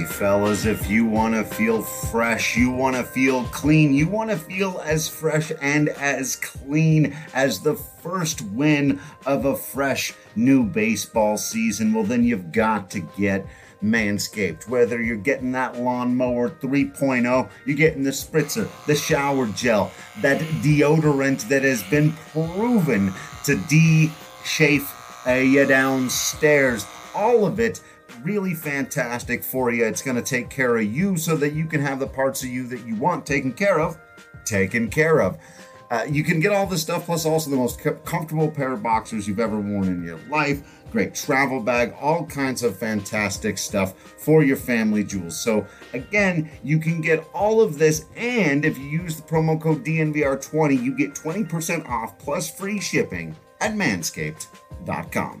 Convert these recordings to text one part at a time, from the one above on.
Hey, fellas, if you want to feel fresh, you want to feel clean, you want to feel as fresh and as clean as the first win of a fresh new baseball season, well, then you've got to get Manscaped. Whether you're getting that lawnmower 3.0, you're getting the spritzer, the shower gel, that deodorant that has been proven to de chafe uh, you downstairs, all of it really fantastic for you. It's going to take care of you so that you can have the parts of you that you want taken care of, taken care of. Uh, you can get all this stuff, plus also the most comfortable pair of boxers you've ever worn in your life. Great travel bag, all kinds of fantastic stuff for your family jewels. So, again, you can get all of this, and if you use the promo code DNVR20, you get 20% off plus free shipping at manscaped.com.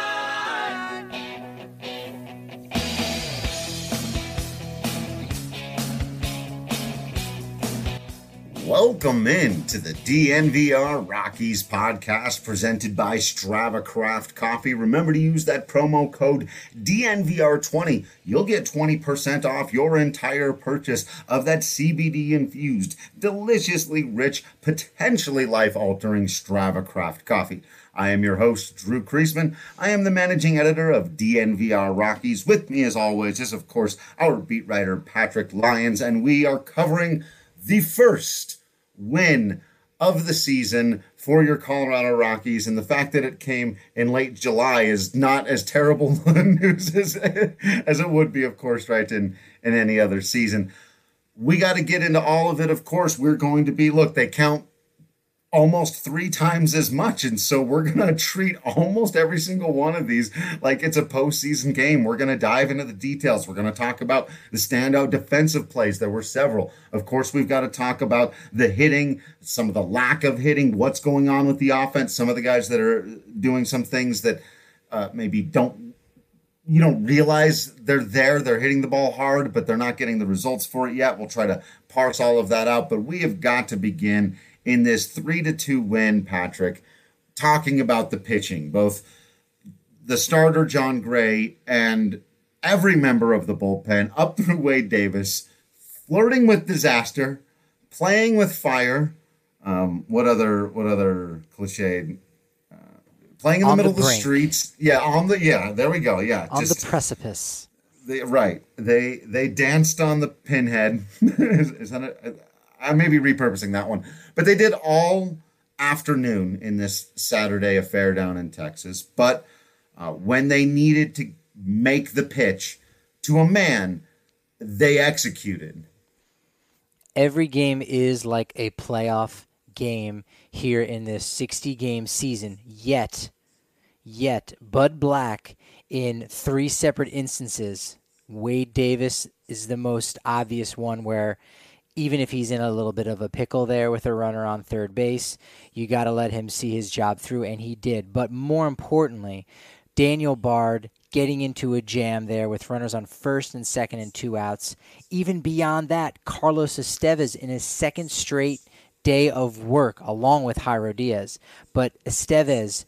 Welcome in to the DNVR Rockies podcast presented by Strava Craft Coffee. Remember to use that promo code DNVR20. You'll get 20% off your entire purchase of that CBD infused, deliciously rich, potentially life altering Strava Craft Coffee. I am your host, Drew Creasman. I am the managing editor of DNVR Rockies. With me, as always, is, of course, our beat writer, Patrick Lyons, and we are covering the first win of the season for your Colorado Rockies. And the fact that it came in late July is not as terrible news as, as it would be, of course, right, in, in any other season. We got to get into all of it. Of course, we're going to be, look, they count almost three times as much. And so we're going to treat almost every single one of these like it's a postseason game. We're going to dive into the details. We're going to talk about the standout defensive plays. There were several. Of course, we've got to talk about the hitting, some of the lack of hitting, what's going on with the offense, some of the guys that are doing some things that uh, maybe don't. You don't realize they're there. They're hitting the ball hard, but they're not getting the results for it yet. We'll try to parse all of that out. But we have got to begin in this three to two win, Patrick, talking about the pitching, both the starter Jon Gray and every member of the bullpen up through Wade Davis, flirting with disaster, playing with fire. Um, what other what other cliche? Uh, playing in the middle the of the streets. Yeah, on the yeah. There we go. Yeah, on just, the precipice. They, right. They they danced on the pinhead. is, is that a, I may be repurposing that one, but they did all afternoon in this Saturday affair down in Texas. But uh, when they needed to make the pitch to a man, they executed. Every game is like a playoff game here in this 60 game season. Yet, yet, Bud Black in three separate instances, Wade Davis is the most obvious one where even if he's in a little bit of a pickle there with a runner on third base, you got to let him see his job through, and he did. But more importantly, Daniel Bard getting into a jam there with runners on first and second and two outs. Even beyond that, Carlos Estevez in his second straight day of work along with Jairo Diaz. But Estevez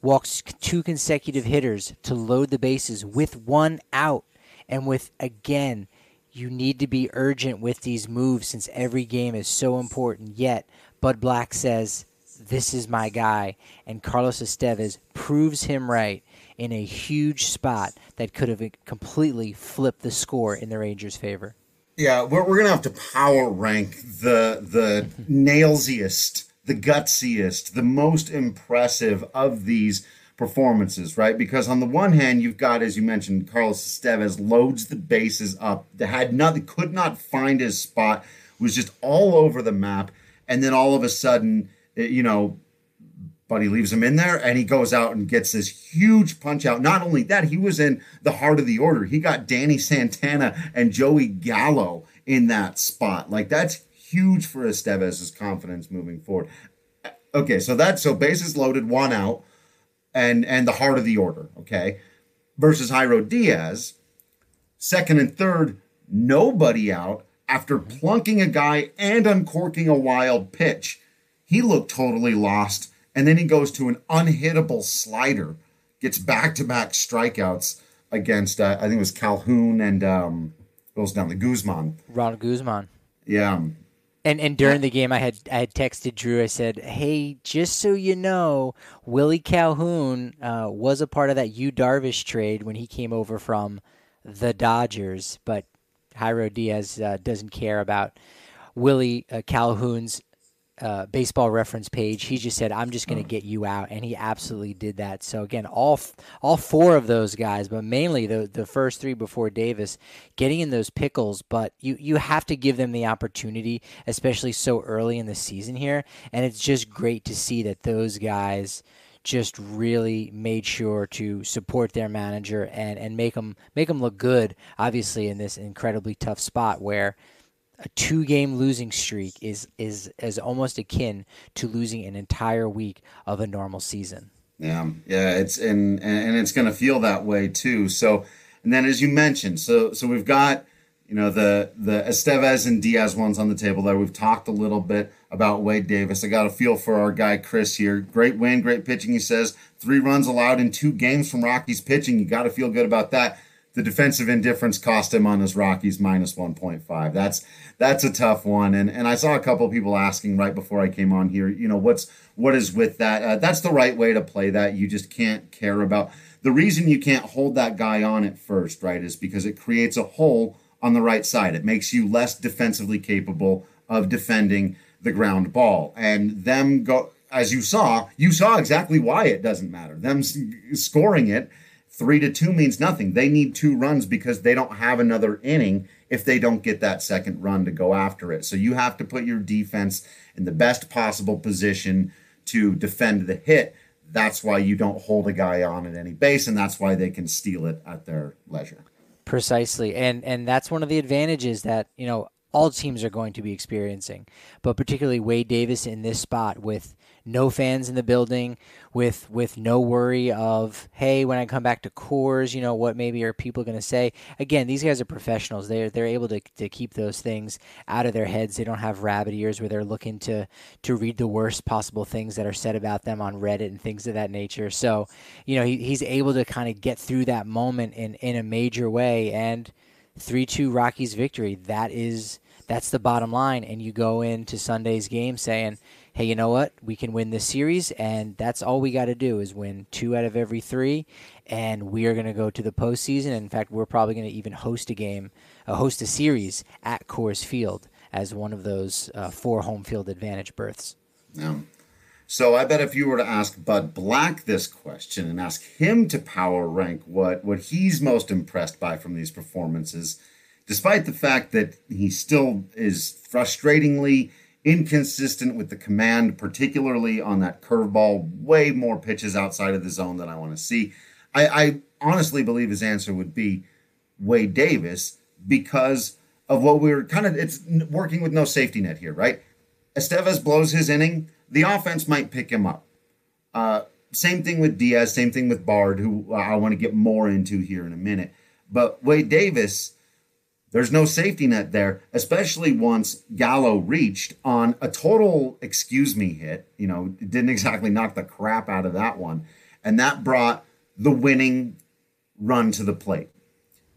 walks two consecutive hitters to load the bases with one out and with again you need to be urgent with these moves since every game is so important. Yet, Bud Black says, This is my guy. And Carlos Estevez proves him right in a huge spot that could have completely flipped the score in the Rangers' favor. Yeah, we're, we're going to have to power rank the, the nailsiest, the gutsiest, the most impressive of these performances, right? Because on the one hand, you've got, as you mentioned, Carlos Estevez loads the bases up, that had nothing, could not find his spot, was just all over the map, and then all of a sudden, eh, you know, Buddy leaves him in there, and he goes out and gets this huge punch out. Not only that, he was in the heart of the order. He got Danny Santana and Joey Gallo in that spot. Like that's huge for Estevez's confidence moving forward. Okay, so that's so bases loaded, one out, and and the heart of the order. Okay, versus Jairo Diaz, second and third, nobody out after plunking a guy and uncorking a wild pitch. He looked totally lost, and then he goes to an unhittable slider, gets back to back strikeouts against uh, I think it was Calhoun and um, goes down the Guzman. Ronald Guzman. Yeah. And and during the game, I had I had texted Drew. I said, "Hey, just so you know, Willie Calhoun uh, was a part of that Yu Darvish trade when he came over from the Dodgers, but Jairo Diaz uh, doesn't care about Willie uh, Calhoun's uh, baseball reference page. He just said, "I'm just going to get you out," and he absolutely did that. So again, all f- all four of those guys, but mainly the the first three before Davis, getting in those pickles. But you you have to give them the opportunity, especially so early in the season here. And it's just great to see that those guys just really made sure to support their manager and and make them make them look good. Obviously, in this incredibly tough spot where a two game losing streak is is is almost akin to losing an entire week of a normal season. Yeah, yeah, it's and and it's going to feel that way too. So, and then as you mentioned, so so we've got you know the the Estevez and Diaz ones on the table there. We've talked a little bit about Wade Davis. I got a feel for our guy Chris here. Great win, great pitching. He says three runs allowed in two games from Rockies pitching. You got to feel good about that the defensive indifference cost him on his Rockies minus 1.5. That's that's a tough one. And and I saw a couple people asking right before I came on here, you know, what's what is with that? Uh, that's the right way to play that. You just can't care about the reason you can't hold that guy on at first, right, is because it creates a hole on the right side. It makes you less defensively capable of defending the ground ball. And them go as you saw, you saw exactly why it doesn't matter. Them scoring it Three to two means nothing. They need two runs because they don't have another inning if they don't get that second run to go after it. So you have to put your defense in the best possible position to defend the hit. That's why you don't hold a guy on at any base, and that's why they can steal it at their leisure. Precisely, and and that's one of the advantages that you know all teams are going to be experiencing, but particularly Wade Davis in this spot with no fans in the building, with with no worry of hey, when I come back to Coors, you know what maybe are people going to say? Again, these guys are professionals. They're they're able to, to keep those things out of their heads. They don't have rabbit ears where they're looking to to read the worst possible things that are said about them on Reddit and things of that nature. So, you know, he, he's able to kind of get through that moment in in a major way and. 3-2 Rockies victory. That is that's the bottom line and you go into Sunday's game saying, hey, you know what? We can win this series, and that's all we got to do is win two out of every three, and we are going to go to the postseason. In fact, we're probably going to even host a game, uh, host a series at Coors Field as one of those uh, four home field advantage berths. Yeah. So I bet if you were to ask Bud Black this question and ask him to power rank what what he's most impressed by from these performances, despite the fact that he still is frustratingly inconsistent with the command, particularly on that curveball, way more pitches outside of the zone than I want to see. I, I honestly believe his answer would be Wade Davis because of what we are kind of it's working with no safety net here, right? Estevez blows his inning, the offense might pick him up. Uh, same thing with Diaz, same thing with Bard, who I want to get more into here in a minute. But Wade Davis, there's no safety net there, especially once Gallo reached on a total excuse me hit. You know, didn't exactly knock the crap out of that one. And that brought the winning run to the plate.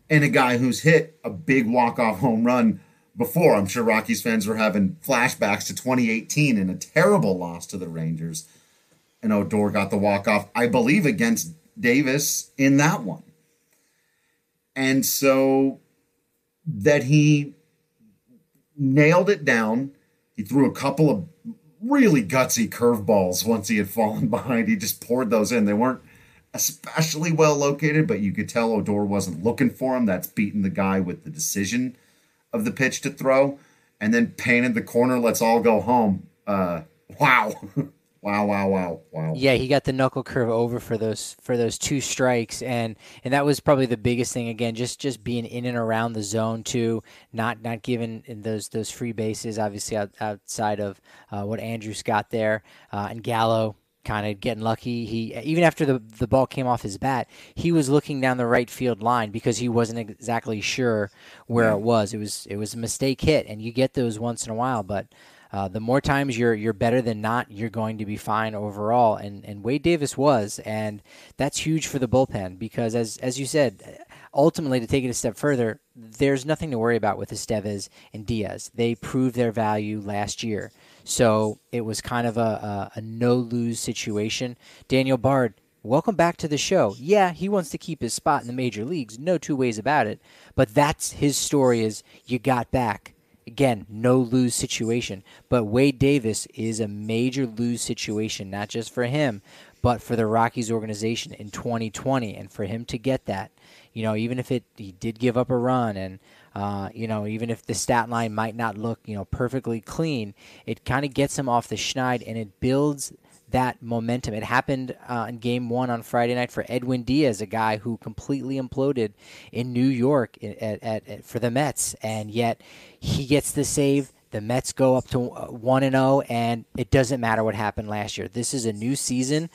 And a guy who's hit a big walk-off home run before. I'm sure Rockies fans were having flashbacks to 2018 and a terrible loss to the Rangers. And Odor got the walk-off, I believe, against Davis in that one. And so that he nailed it down. He threw a couple of really gutsy curveballs once he had fallen behind. He just poured those in. They weren't especially well located, but you could tell Odor wasn't looking for him. That's beating the guy with the decision of the pitch to throw. And then painted the corner, let's all go home. Uh, wow. Wow, wow, wow, wow. Yeah, he got the knuckle curve over for those for those two strikes, and and that was probably the biggest thing. Again, just just being in and around the zone too, not not giving those those free bases. Obviously, out, outside of uh, what Andrus got there, uh, and Gallo kind of getting lucky. He even after the the ball came off his bat, he was looking down the right field line because he wasn't exactly sure where it was. It was it was a mistake hit, and you get those once in a while, but. Uh, the more times you're you're better than not, you're going to be fine overall. And and Wade Davis was, and that's huge for the bullpen because as as you said, ultimately to take it a step further, there's nothing to worry about with Estevez and Diaz. They proved their value last year, so it was kind of a, a, a no lose situation. Daniel Bard. Welcome back to the show. Yeah, he wants to keep his spot in the major leagues, no two ways about it. But that's his story is you got back Again, no lose situation. But Wade Davis is a major lose situation, not just for him, but for the Rockies organization in 2020. And for him to get that, you know, even if it he did give up a run and uh, you know, even if the stat line might not look, you know, perfectly clean, it kind of gets him off the schneid and it builds that momentum. It happened uh, in game one on Friday night for Edwin Diaz, a guy who completely imploded in New York at, at, at, for the Mets, and yet he gets the save. The Mets go up to uh, 1 and 0, and it doesn't matter what happened last year. This is a new season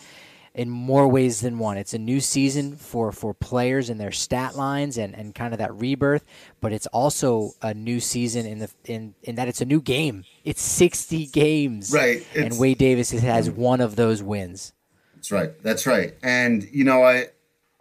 in more ways than one. It's a new season for, for players and their stat lines and, and kind of that rebirth, but it's also a new season in the in, in that it's a new game. It's 60 games. Right. and Wade Davis has one of those wins. That's right. That's right. And you know, I,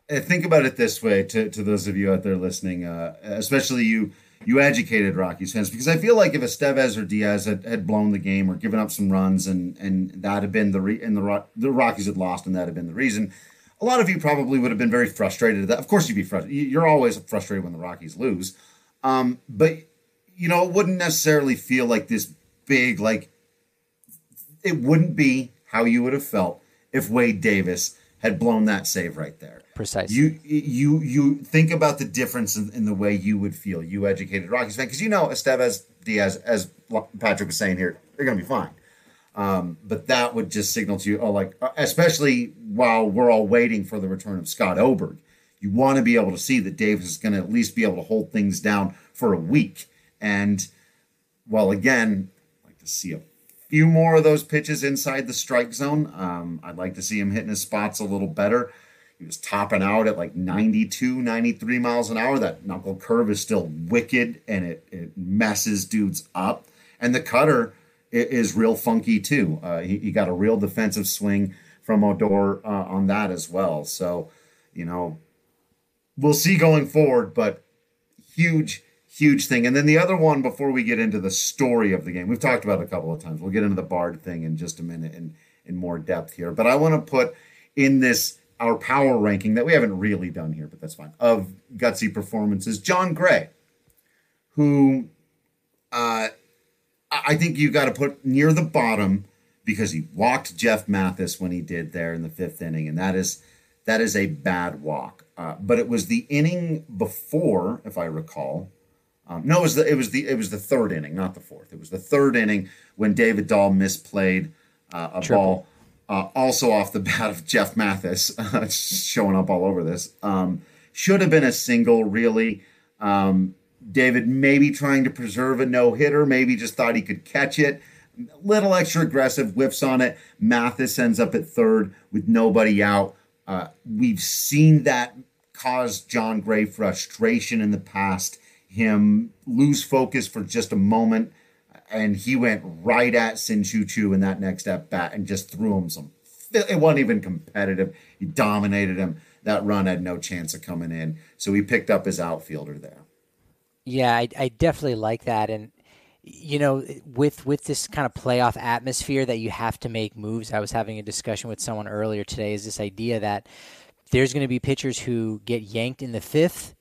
I think about it this way to, to those of you out there listening, uh, especially you you educated Rockies fans because I feel like if Estevez or Diaz had, had blown the game or given up some runs and and that had been the re- and the the Rockies had lost and that had been the reason, a lot of you probably would have been very frustrated. That of course you'd be frustrated. You're always frustrated when the Rockies lose, um, but you know it wouldn't necessarily feel like this big like it wouldn't be how you would have felt if Wade Davis had blown that save right there. Precisely. You you you think about the difference in, in the way you would feel, you educated Rockies fan, because you know Estevez Diaz, as Patrick was saying here, they're going to be fine. Um, but that would just signal to you, oh, like uh, especially while we're all waiting for the return of Scott Oberg, you want to be able to see that Davis is going to at least be able to hold things down for a week. And well, again, I'd like to see a few more of those pitches inside the strike zone. Um, I'd like to see him hitting his spots a little better. He was topping out at like 92, 93 miles an hour. That knuckle curve is still wicked and it, it messes dudes up. And the cutter is real funky too. Uh, he, he, got a real defensive swing from Odor uh, on that as well. So, you know, we'll see going forward, but huge, huge thing. And then the other one before we get into the story of the game, we've talked about a couple of times. We'll get into the Bard thing in just a minute in, in more depth here. But I want to put in this our power ranking that we haven't really done here, but that's fine, of gutsy performances. Jon Gray, who uh, I think you got to put near the bottom because he walked Jeff Mathis when he did there in the fifth inning, and that is that is a bad walk. Uh, but it was the inning before, if I recall. Um, no, it was the it was the it was the third inning, not the fourth. It was the third inning when David Dahl misplayed uh, a Triple. ball uh, also off the bat of Jeff Mathis, showing up all over this. Um, should have been a single, really. Um, David maybe trying to preserve a no hitter, maybe just thought he could catch it. Little extra aggressive, whiffs on it. Mathis ends up at third with nobody out. Uh, we've seen that cause Jon Gray frustration in the past. Him lose focus for just a moment and he went right at Shin-Soo Choo in that next at bat and just threw him some. It wasn't even competitive. He dominated him. That run had no chance of coming in, so he picked up his outfielder there. Yeah, I, I definitely like that, and you know, with with this kind of playoff atmosphere that you have to make moves. I was having a discussion with someone earlier today. Is this idea that there's going to be pitchers who get yanked in the fifth,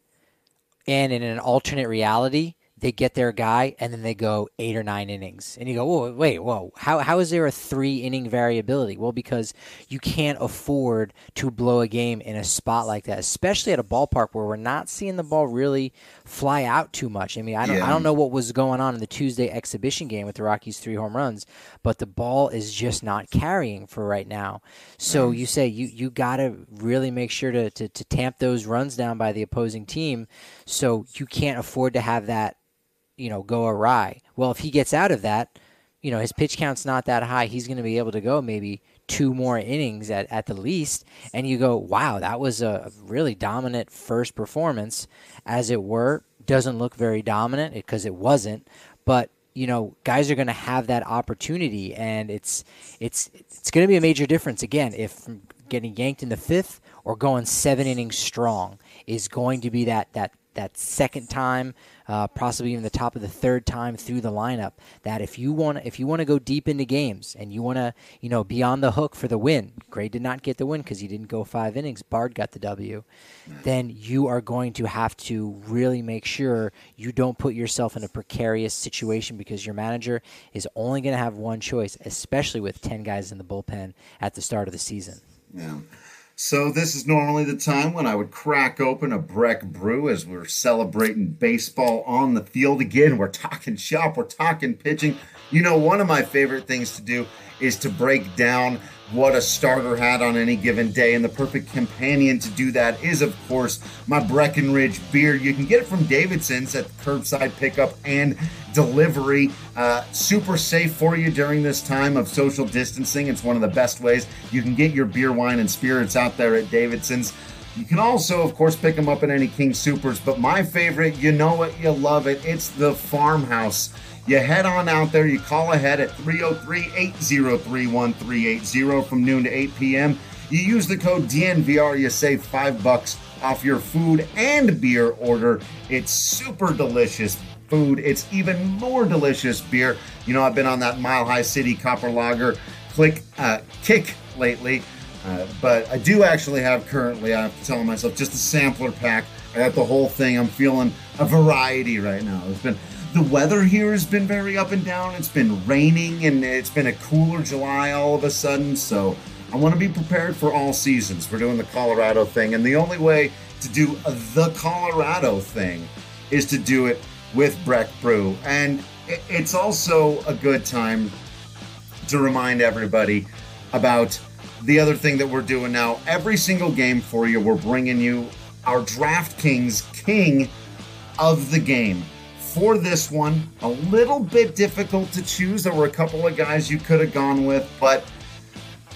and in an alternate reality, they get their guy, and then they go eight or nine innings. And you go, whoa, wait, whoa, how, how is there a three inning variability? Well, because you can't afford to blow a game in a spot like that, especially at a ballpark where we're not seeing the ball really fly out too much. I mean, I don't, yeah. I don't know what was going on in the Tuesday exhibition game with the Rockies' three home runs, but the ball is just not carrying for right now. So mm. you say you, you got to really make sure to, to, to tamp those runs down by the opposing team so you can't afford to have that you know, go awry. Well, if he gets out of that, you know, his pitch count's not that high. He's going to be able to go maybe two more innings at, at the least. And you go, wow, that was a really dominant first performance, as it were. Doesn't look very dominant because it wasn't. But you know, guys are going to have that opportunity, and it's it's it's going to be a major difference again if getting yanked in the fifth or going seven innings strong is going to be that that that second time uh, possibly even the top of the third time through the lineup. That if you want if you want to go deep into games and you want to you know be on the hook for the win, Gray did not get the win because he didn't go five innings. Bard got the W. Then you are going to have to really make sure you don't put yourself in a precarious situation because your manager is only going to have one choice, especially with ten guys in the bullpen at the start of the season. Yeah. So this is normally the time when I would crack open a Breck brew as we're celebrating baseball on the field again. We're talking shop, we're talking pitching. You know, one of my favorite things to do is to break down what a starter had on any given day. And the perfect companion to do that is, of course, my Breckenridge beer. You can get it from Davidson's at curbside pickup and delivery. Uh, super safe for you during this time of social distancing. It's one of the best ways you can get your beer, wine, and spirits out there at Davidson's. You can also, of course, pick them up at any King Supers, but my favorite, you know it, you love it, it's the farmhouse. You head on out there, you call ahead at 303 803 1380 from noon to 8 p.m. You use the code DNVR, you save five bucks off your food and beer order. It's super delicious food. It's even more delicious beer. You know, I've been on that Mile High City Copper Lager click uh, kick lately, uh, but I do actually have currently. I'm telling myself just a sampler pack. I got the whole thing. I'm feeling a variety right now. It's been the weather here has been very up and down. It's been raining and it's been a cooler July all of a sudden. So I want to be prepared for all seasons. We're doing the Colorado thing, and the only way to do the Colorado thing is to do it with Breck Brew. And it's also a good time to remind everybody about the other thing that we're doing now. Every single game for you, we're bringing you our DraftKings King of the Game for this one. A little bit difficult to choose. There were a couple of guys you could have gone with, but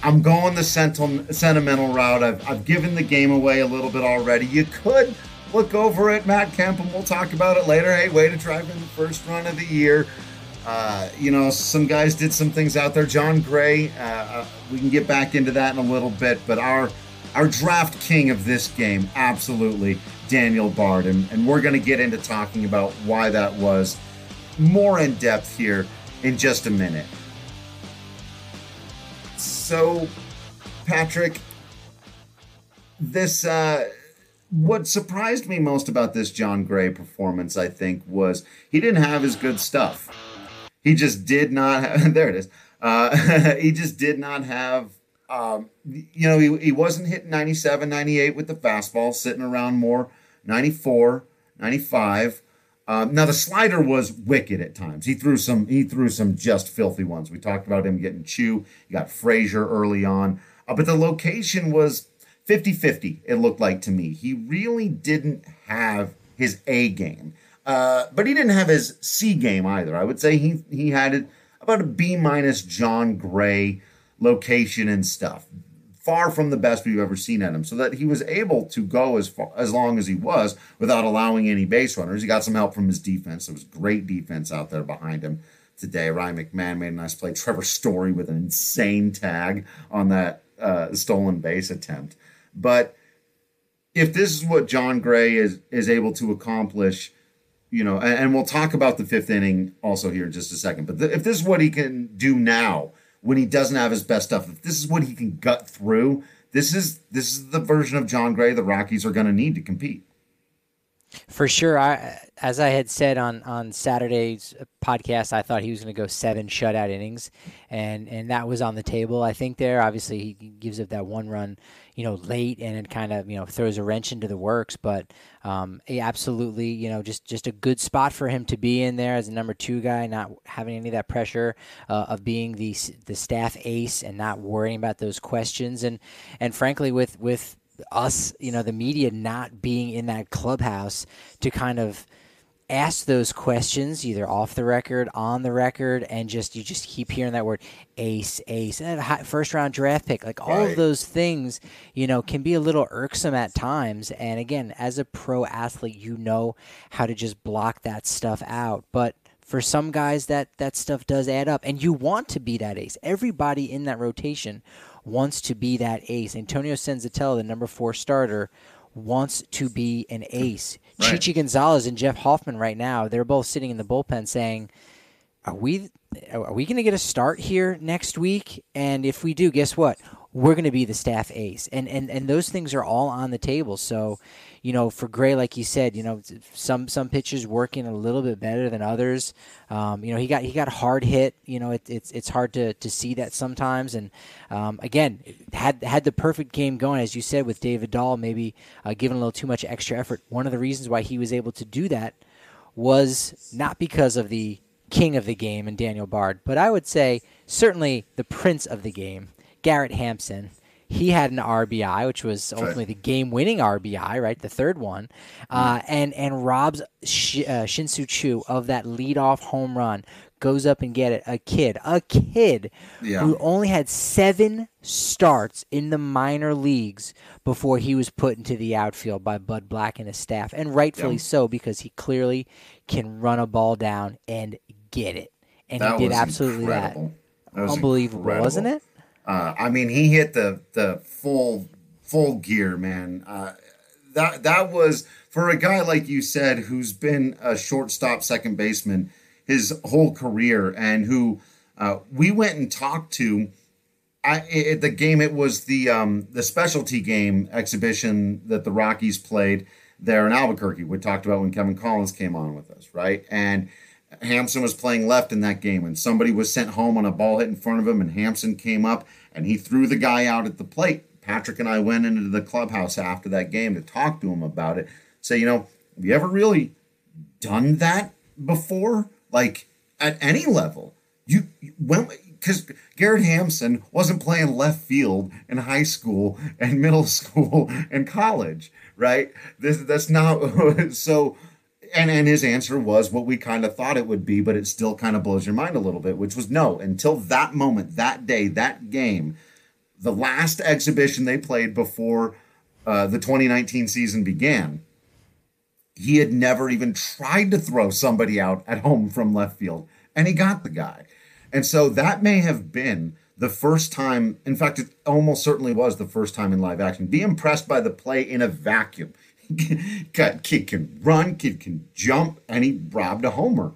I'm going the sentimental route. I've, I've given the game away a little bit already. You could look over at Matt Kemp, and we'll talk about it later. Hey, way to drive in the first run of the year. Uh, you know, some guys did some things out there. Jon Gray, uh, uh, we can get back into that in a little bit, but our our draft king of this game, absolutely, Daniel Bard. And, and we're going to get into talking about why that was more in depth here in just a minute. So, Patrick, this, uh, what surprised me most about this Jon Gray performance, I think, was he didn't have his good stuff. He just did not have, there it is. Uh, he just did not have um, you know, he, he wasn't hitting 97, 98 with the fastball, sitting around more 94, 95. Um, now the slider was wicked at times. He threw some. He threw some just filthy ones. We talked about him getting Choo. He got Frazier early on, uh, but the location was 50-50, It looked like to me. He really didn't have his A game, uh, but he didn't have his C game either. I would say he he had about a B minus Jon Gray location and stuff. Far from the best we've ever seen at him, so that he was able to go as far as long as he was without allowing any base runners. He got some help from his defense. There was great defense out there behind him today. Ryan McMahon made a nice play. Trevor Story with an insane tag on that uh, stolen base attempt. But if this is what Jon Gray is is able to accomplish, you know, and, and we'll talk about the fifth inning also here in just a second. But if this is what he can do now when he doesn't have his best stuff. If this is what he can gut through, this is this is the version of Jon Gray the Rockies are going to need to compete. For sure, I as I had said on on Saturday's podcast, I thought he was going to go seven shutout innings, and and that was on the table. I think there, obviously, he gives up that one run, you know, late, and it kind of you know throws a wrench into the works. But um, absolutely, you know, just just a good spot for him to be in there as a number two guy, not having any of that pressure uh, of being the the staff ace and not worrying about those questions, and and frankly, with with us, you know, the media not being in that clubhouse to kind of ask those questions either off the record, on the record, and just you just keep hearing that word ace, ace, and a first round draft pick. Like all right. of those things, you know, can be a little irksome at times. And again, as a pro athlete, you know how to just block that stuff out. But for some guys, that that stuff does add up, and you want to be that ace. Everybody in that rotation wants to be that ace. Antonio Senzatela, the number four starter, wants to be an ace. Right. Chichi Gonzalez and Jeff Hoffman right now, they're both sitting in the bullpen saying, "Are we are we going to get a start here next week? And if we do, guess what? We're going to be the staff ace." And and and those things are all on the table. So, you know, for Gray, like you said, you know, some some pitches working a little bit better than others. Um, you know, he got he got hard hit. You know, it, it's it's hard to, to see that sometimes. And um, again, had had the perfect game going, as you said, with David Dahl, maybe uh, giving a little too much extra effort. One of the reasons why he was able to do that was not because of the king of the game and Daniel Bard, but I would say certainly the prince of the game, Garrett Hampson he had an RBI, which was ultimately the game-winning RBI, right, the third one, uh, and and robs Sh- uh, Shin-Soo Choo of that leadoff home run. Goes up and get it. A kid, a kid yeah. who only had seven starts in the minor leagues before he was put into the outfield by Bud Black and his staff, and rightfully yeah. so because he clearly can run a ball down and get it, and that he did absolutely incredible. that. that Unbelievable, incredible. wasn't it? Uh, I mean, he hit the the full full gear, man. Uh, that that was for a guy like you said, who's been a shortstop, second baseman his whole career, and who uh, we went and talked to. At the game, it was the um, the specialty game exhibition that the Rockies played there in Albuquerque. We talked about when Kevin Collins came on with us, right? And Hampson was playing left in that game, and somebody was sent home on a ball hit in front of him, and Hampson came up and he threw the guy out at the plate. Patrick and I went into the clubhouse after that game to talk to him about it. Say, you know, have you ever really done that before? Like at any level? You when because Garrett Hampson wasn't playing left field in high school and middle school and college, right? This that's not so and and his answer was what we kind of thought it would be, but it still kind of blows your mind a little bit, which was no. Until that moment, that day, that game, the last exhibition they played before uh, the 2019 season began, he had never even tried to throw somebody out at home from left field, and he got the guy. And so that may have been the first time. In fact, it almost certainly was the first time in live action. Be impressed by the play in a vacuum kid can run, kid can jump, and he robbed a homer.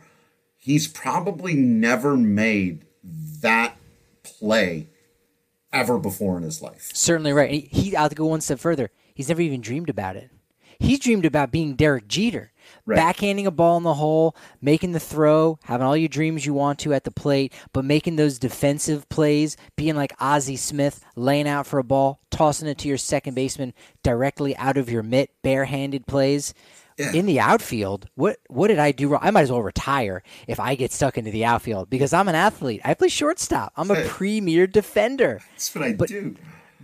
He's probably never made that play ever before in his life. Certainly right. He, he I'll go one step further. He's never even dreamed about it. He's dreamed about being Derek Jeter. Right. Backhanding a ball in the hole, making the throw, having all your dreams you want to at the plate, but making those defensive plays, being like Ozzie Smith, laying out for a ball, tossing it to your second baseman directly out of your mitt, barehanded plays. Yeah. In the outfield, what what did I do wrong? I might as well retire if I get stuck into the outfield because I'm an athlete. I play shortstop. I'm a premier defender. That's what I but, do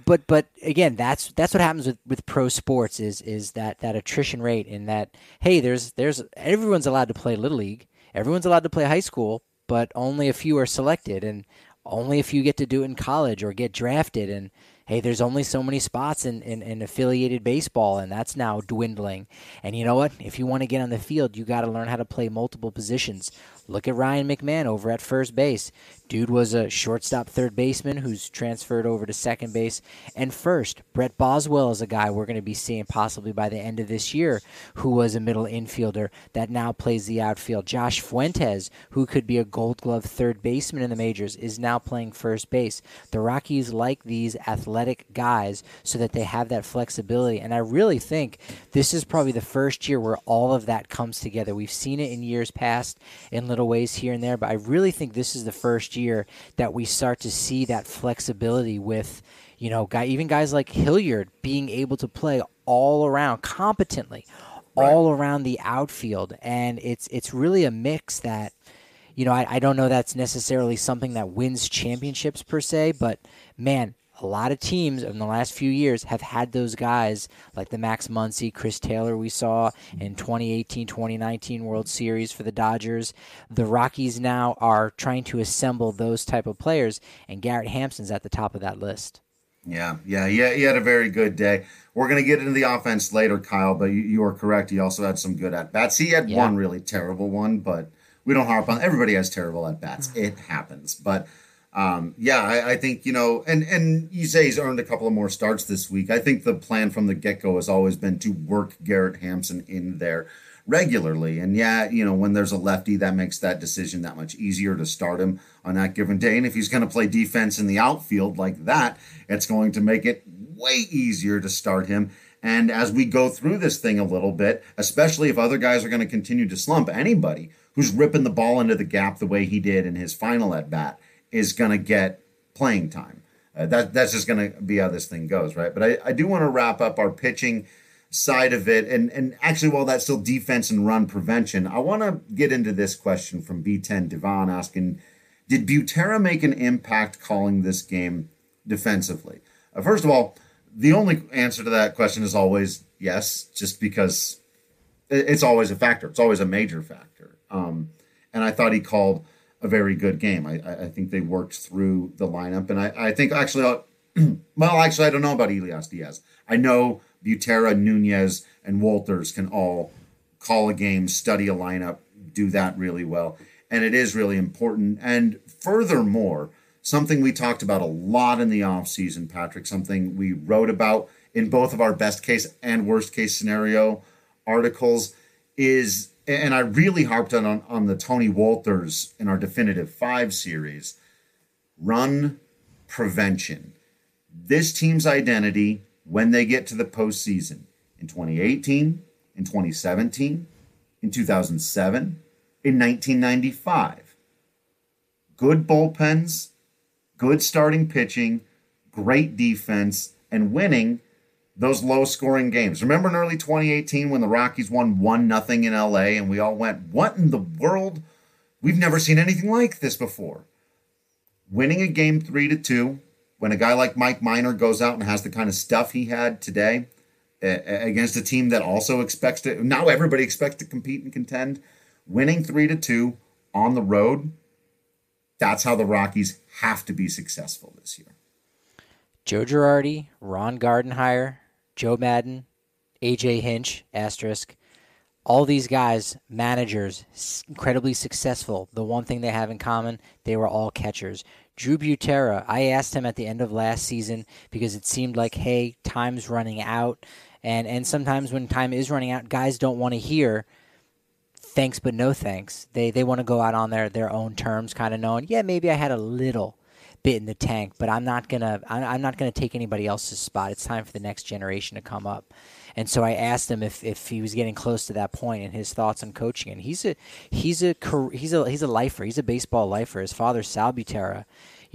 but but again, that's that's what happens with, with pro sports is is that that attrition rate in that hey, there's there's everyone's allowed to play little league, everyone's allowed to play high school, but only a few are selected, and only a few get to do it in college or get drafted, and hey, there's only so many spots in, in, in, affiliated baseball, and that's now dwindling. And you know what? If you want to get on the field, you got to learn how to play multiple positions Look at Ryan McMahon over at first base. Dude was a shortstop third baseman who's transferred over to second base and first. Brett Boswell is a guy we're going to be seeing possibly by the end of this year who was a middle infielder that now plays the outfield. Josh Fuentes, who could be a gold glove third baseman in the majors, is now playing first base. The Rockies like these athletic guys so that they have that flexibility. And I really think this is probably the first year where all of that comes together. We've seen it in years past in little ways here and there, but I really think this is the first year that we start to see that flexibility with, you know, guy even guys like Hilliard being able to play all around competently, right. all around the outfield, and it's it's really a mix that. You know, I, I don't know that's necessarily something that wins championships per se, but man, a lot of teams in the last few years have had those guys like the Max Muncy, Chris Taylor we saw in 2018, 2019 World Series for the Dodgers. The Rockies now are trying to assemble those type of players, and Garrett Hampson's at the top of that list. Yeah, yeah, yeah. He had a very good day. We're going to get into the offense later, Kyle, but you, you are correct. He also had some good at bats. He had yeah. one really terrible one, but we don't harp on. Everybody has terrible at bats. Mm-hmm. It happens, but um, yeah, I, I, think you know, and and you say he's earned a couple of more starts this week. I think the plan from the get go has always been to work Garrett Hampson in there regularly. And yeah, you know, when there's a lefty, that makes that decision that much easier to start him on that given day. And if he's going to play defense in the outfield like that, it's going to make it way easier to start him. And as we go through this thing a little bit, especially if other guys are going to continue to slump, anybody who's ripping the ball into the gap the way he did in his final at bat is going to get playing time. Uh, that that's just going to be how this thing goes, right? But I, I do want to wrap up our pitching side of it, and and actually, while that's still defense and run prevention, I want to get into this question from B10 Devon asking, did Butera make an impact calling this game defensively? Uh, first of all, the only answer to that question is always yes, just because it's always a factor. It's always a major factor. Um, and I thought he called a very good game. I, I think they worked through the lineup, and I, I think actually, uh, well, actually, I don't know about Elias Diaz. I know Butera, Nunez, and Wolters can all call a game, study a lineup, do that really well, and it is really important. And furthermore, something we talked about a lot in the offseason, Patrick, something we wrote about in both of our best case and worst case scenario articles is and I really harped on, on, on the Tony Wolters in our definitive five series run prevention. This team's identity when they get to the postseason in 2018, in 2017, in 2007, in 1995. Good bullpens, good starting pitching, great defense, and winning those low scoring games. Remember in early 2018 when the Rockies won 1 nothing in LA and we all went, What in the world? We've never seen anything like this before. Winning a game 3 to 2 when a guy like Mike Minor goes out and has the kind of stuff he had today against a team that also expects to now everybody expects to compete and contend, winning 3 to 2 on the road. That's how the Rockies have to be successful this year. Joe Girardi, Ron Gardenhire, Joe Maddon, AJ Hinch, asterisk, all these guys, managers, incredibly successful. The one thing they have in common, they were all catchers. Drew Butera, I asked him at the end of last season because it seemed like, hey, time's running out. And, and sometimes when time is running out, guys don't want to hear thanks but no thanks. They, they want to go out on their, their own terms, kind of knowing, yeah, maybe I had a little bit in the tank, but I'm not gonna I'm not gonna take anybody else's spot. It's time for the next generation to come up. And so I asked him if, if he was getting close to that point and his thoughts on coaching. And he's a he's a he's a he's a lifer. He's a baseball lifer. His father Sal Butera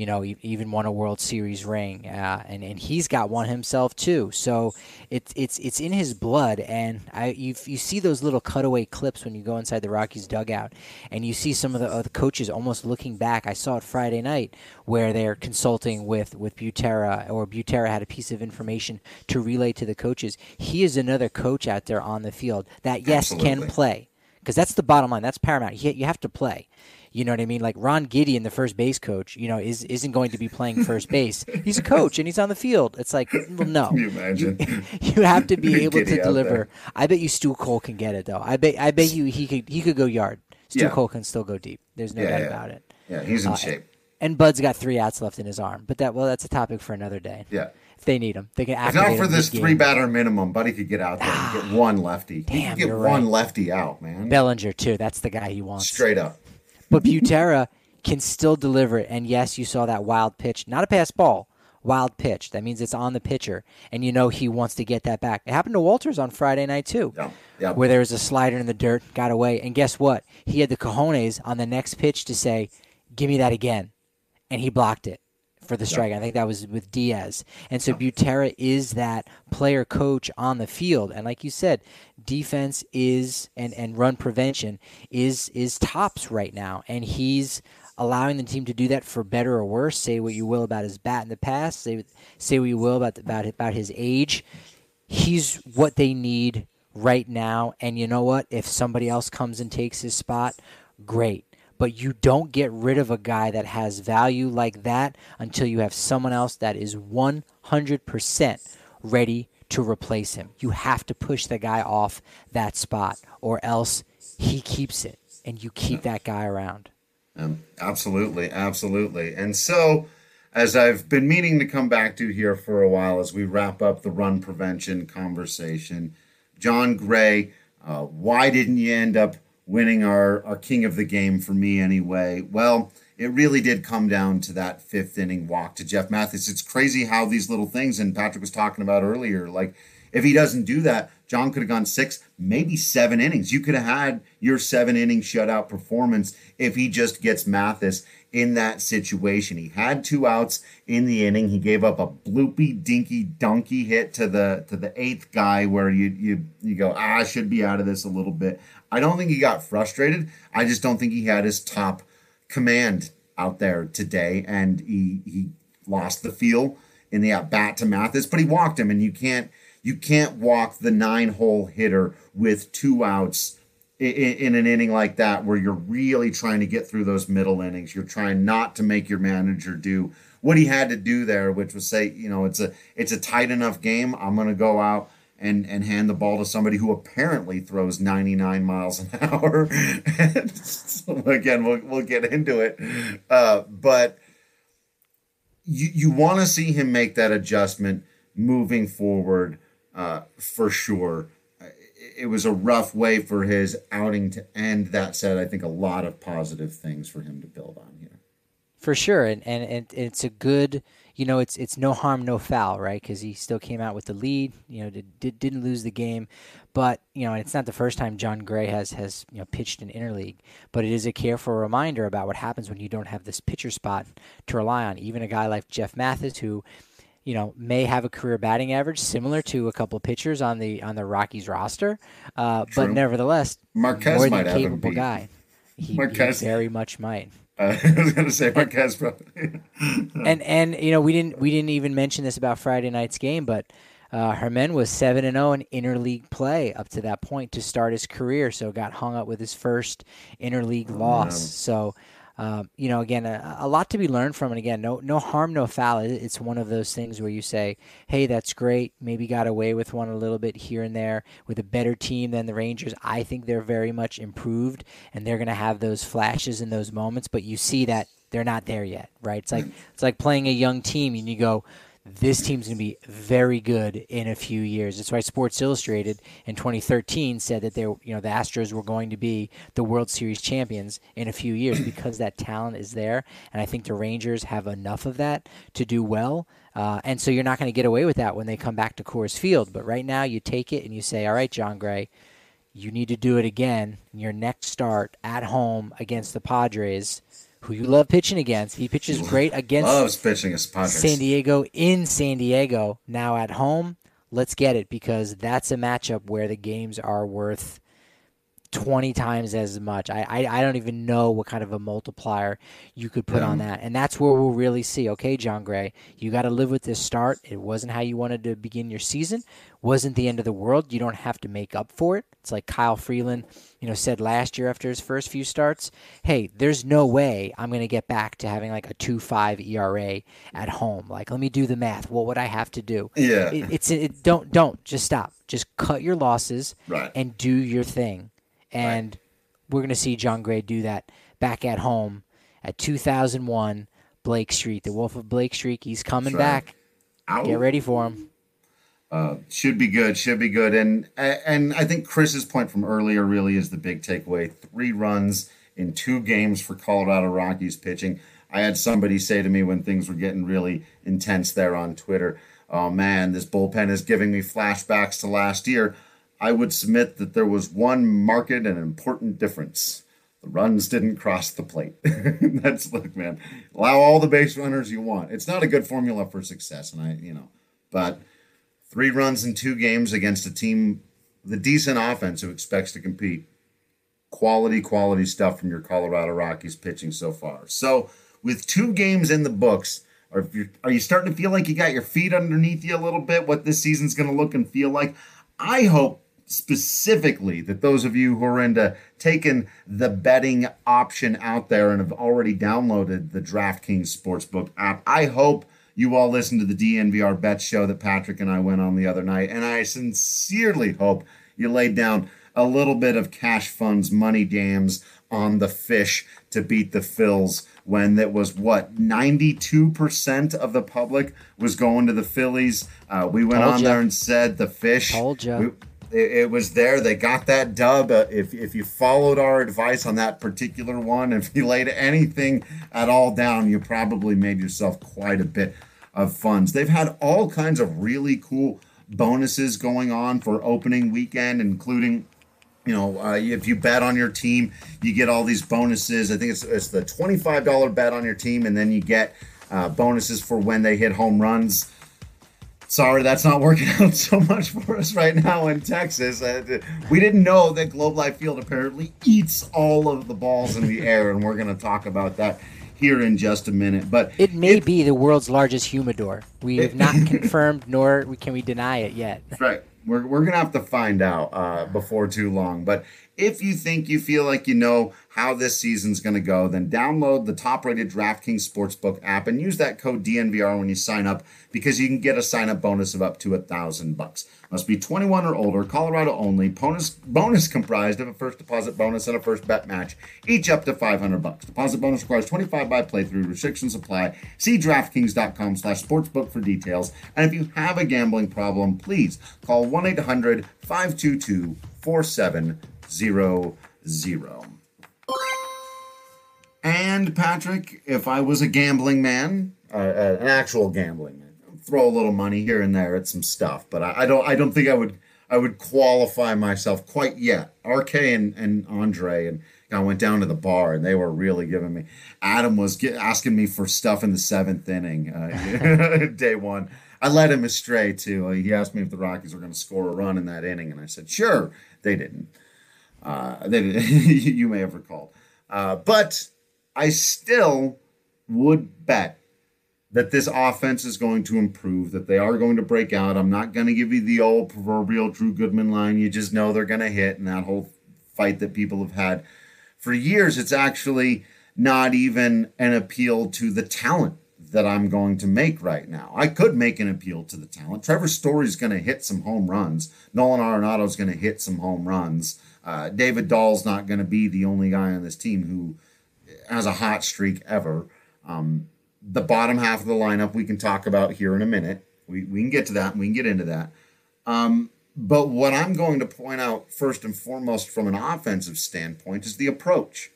you know, even won a World Series ring, uh, and and he's got one himself too. So it's it's it's in his blood, and I you you see those little cutaway clips when you go inside the Rockies dugout, and you see some of the, uh, the coaches almost looking back. I saw it Friday night where they're consulting with with Butera, or Butera had a piece of information to relay to the coaches. He is another coach out there on the field that yes Absolutely. can play because that's the bottom line. That's paramount. You have to play. You know what I mean? Like Ron Gideon, the first base coach, you know, is isn't going to be playing first base. He's a coach and he's on the field. It's like, well, no. Can you imagine? You, you have to be able to deliver. I bet you Stu Cole can get it though. I bet I bet you he could he could go yard. Stu Yeah. Cole can still go deep. There's no Yeah, doubt yeah. about it. Yeah, he's in Uh, shape. And Bud's got three outs left in his arm, but that well, that's a topic for another day. Yeah. If they need him, they can If activate not for this three batter minimum, Buddy could get out there and get one lefty. he Damn, could get one right. lefty out, man. Bellinger too. That's the guy he wants. Straight up. But Butera can still deliver it. And yes, you saw that wild pitch, not a pass ball, wild pitch. That means it's on the pitcher, and you know he wants to get that back. It happened to Wolters on Friday night too, Yeah. Yeah. where there was a slider in the dirt, got away, and guess what? He had the cojones on the next pitch to say, "Give me that again," and he blocked it for the strike. I think that was with Diaz. And so Butera is that player coach on the field. And like you said, defense is and, and run prevention is is tops right now. And he's allowing the team to do that for better or worse. Say what you will about his bat in the past. Say say what you will about about about his age. He's what they need right now. And you know what? If somebody else comes and takes his spot, great. But you don't get rid of a guy that has value like that until you have someone else that is 100% ready to replace him. You have to push the guy off that spot, or else he keeps it, and you keep that guy around. Um, absolutely, absolutely. And so, as I've been meaning to come back to here for a while, as we wrap up the run prevention conversation, Jon Gray, uh, why didn't you end up winning our, our king of the game for me anyway? Well, it really did come down to that fifth inning walk to Jeff Mathis. It's crazy how these little things, and Patrick was talking about earlier, like if he doesn't do that, Jon could have gone six, maybe seven innings. You could have had your seven inning shutout performance if he just gets Mathis in that situation. He had two outs in the inning. He gave up a bloopy, dinky, donkey hit to the to the eighth guy where you you you go, ah, I should be out of this a little bit. I don't think he got frustrated. I just don't think he had his top command out there today, and he he lost the feel in the at bat to Mathis, but he walked him, and you can't you can't walk the nine hole hitter with two outs in, in an inning like that where you're really trying to get through those middle innings. You're trying not to make your manager do what he had to do there, which was say, you know, it's a it's a tight enough game. I'm gonna go out and and hand the ball to somebody who apparently throws 99 miles an hour. Again, we'll we'll get into it, uh, but you you want to see him make that adjustment moving forward uh, for sure. It was a rough way for his outing to end. That said, I think a lot of positive things for him to build on here. For sure, and, and, and it's a good, you know, it's it's no harm, no foul, right? Because he still came out with the lead, you know, did, did, didn't lose the game, but you know, it's not the first time Jon Gray has has you know pitched in interleague, but it is a careful reminder about what happens when you don't have this pitcher spot to rely on. Even a guy like Jeff Mathis, who you know may have a career batting average similar to a couple of pitchers on the on the Rockies roster, uh, but nevertheless, Marquez more might than capable guy. He, he very much might. Uh, I was going to say Marquez, probably. and and you know we didn't we didn't even mention this about Friday night's game, but uh, German was seven and zero in interleague play up to that point to start his career. So got hung up with his first interleague loss. So. Um, you know, again, a, a lot to be learned from, and again, no, no harm, no foul. It's one of those things where you say, "Hey, that's great. Maybe got away with one a little bit here and there with a better team than the Rangers. I think they're very much improved, and they're going to have those flashes and those moments. But you see that they're not there yet, right? It's like it's like playing a young team, and you go, this team's going to be very good in a few years. That's why Sports Illustrated in 2013 said that they, you know, the Astros were going to be the World Series champions in a few years because that talent is there, and I think the Rangers have enough of that to do well. Uh, and so you're not going to get away with that when they come back to Coors Field. But right now, you take it and you say, "All right, Jon Gray, you need to do it again in your next start at home against the Padres." Who you love pitching against? He pitches great against Loves pitching Padres. San Diego in San Diego. Now at home, let's get it because that's a matchup where the games are worth 20 times as much. I, I, I don't even know what kind of a multiplier you could put on that. And that's where we'll really see, okay, Jon Gray, you got to live with this start. It wasn't how you wanted to begin your season. Wasn't the end of the world. You don't have to make up for it. It's like Kyle Freeland, you know, said last year after his first few starts, hey, there's no way I'm going to get back to having like a 2.5 ERA at home. Like, let me do the math. What would I have to do? Yeah. It, it's it, don't don't just stop. Just cut your losses Right. and do your thing. And we're going to see Jon Gray do that back at home at 2001 Blake Street. The Wolf of Blake Street. He's coming right. back. Get ready for him. Uh, should be good. Should be good. And and I think Chris's point from earlier really is the big takeaway. Three runs in two games for Colorado Rockies pitching. I had somebody say to me when things were getting really intense there on Twitter, "Oh man, this bullpen is giving me flashbacks to last year." I would submit that there was one marked and important difference. The runs didn't cross the plate. That's look, man. Allow all the base runners you want. It's not a good formula for success, and I, you know, but three runs in two games against a team, the decent offense who expects to compete. Quality, quality stuff from your Colorado Rockies pitching so far. So, with two games in the books, are you are you starting to feel like you got your feet underneath you a little bit? What this season's going to look and feel like? I hope specifically that those of you who are into taking the betting option out there and have already downloaded the DraftKings Sportsbook app, I hope you all listened to the DNVR bet show that Patrick and I went on the other night. And I sincerely hope you laid down a little bit of cash funds, money dams on the fish to beat the Phils when that was what 92% of the public was going to the Phillies. Uh, we went Told on ya. there and said the fish. Told ya. It, it was there. They got that dub. Uh, if if you followed our advice on that particular one, if you laid anything at all down, you probably made yourself quite a bit of funds. They've had all kinds of really cool bonuses going on for opening weekend, including you know, uh, if you bet on your team, you get all these bonuses. I think it's it's the twenty five dollar bet on your team, and then you get uh, bonuses for when they hit home runs. Sorry, that's not working out so much for us right now in Texas. Uh, we didn't know that Globe Life Field apparently eats all of the balls in the air, and we're going to talk about that here in just a minute. But It may be the world's largest humidor. We have not confirmed, nor can we deny it yet. Right. We're, we're going to have to find out uh, before too long. But if you think you feel like you know how this season's going to go, then download the top rated DraftKings Sportsbook app and use that code DNVR when you sign up because you can get a sign up bonus of up to a thousand bucks. Must be 21 or older, Colorado only. Bonus bonus comprised of a first deposit bonus and a first bet match, each up to 500 bucks. Deposit bonus requires 25 by playthrough. Restrictions apply. See DraftKings.com slash sportsbook for details. And if you have a gambling problem, please call 1 800 522 4700. And Patrick, if I was a gambling man, uh, an actual gambling throw a little money here and there at some stuff, but I, I don't, I don't think I would, I would qualify myself quite yet. RK and, and Andre and I went down to the bar and they were really giving me. Adam was get, asking me for stuff in the seventh inning, uh, day one. I led him astray too. He asked me if the Rockies were going to score a run in that inning, and I said, "Sure." They didn't. Uh, they didn't. you may have recalled, uh, but I still would bet that this offense is going to improve, that they are going to break out. I'm not going to give you the old proverbial Drew Goodman line. You just know they're going to hit, and that whole fight that people have had for years. It's actually not even an appeal to the talent that I'm going to make right now. I could make an appeal to the talent. Trevor Story's going to hit some home runs. Nolan Arenado's going to hit some home runs. Uh, David Dahl's not going to be the only guy on this team who has a hot streak ever. Um, the bottom half of the lineup we can talk about here in a minute. We, we can get to that and we can get into that. Um, but what I'm going to point out first and foremost from an offensive standpoint is the approach.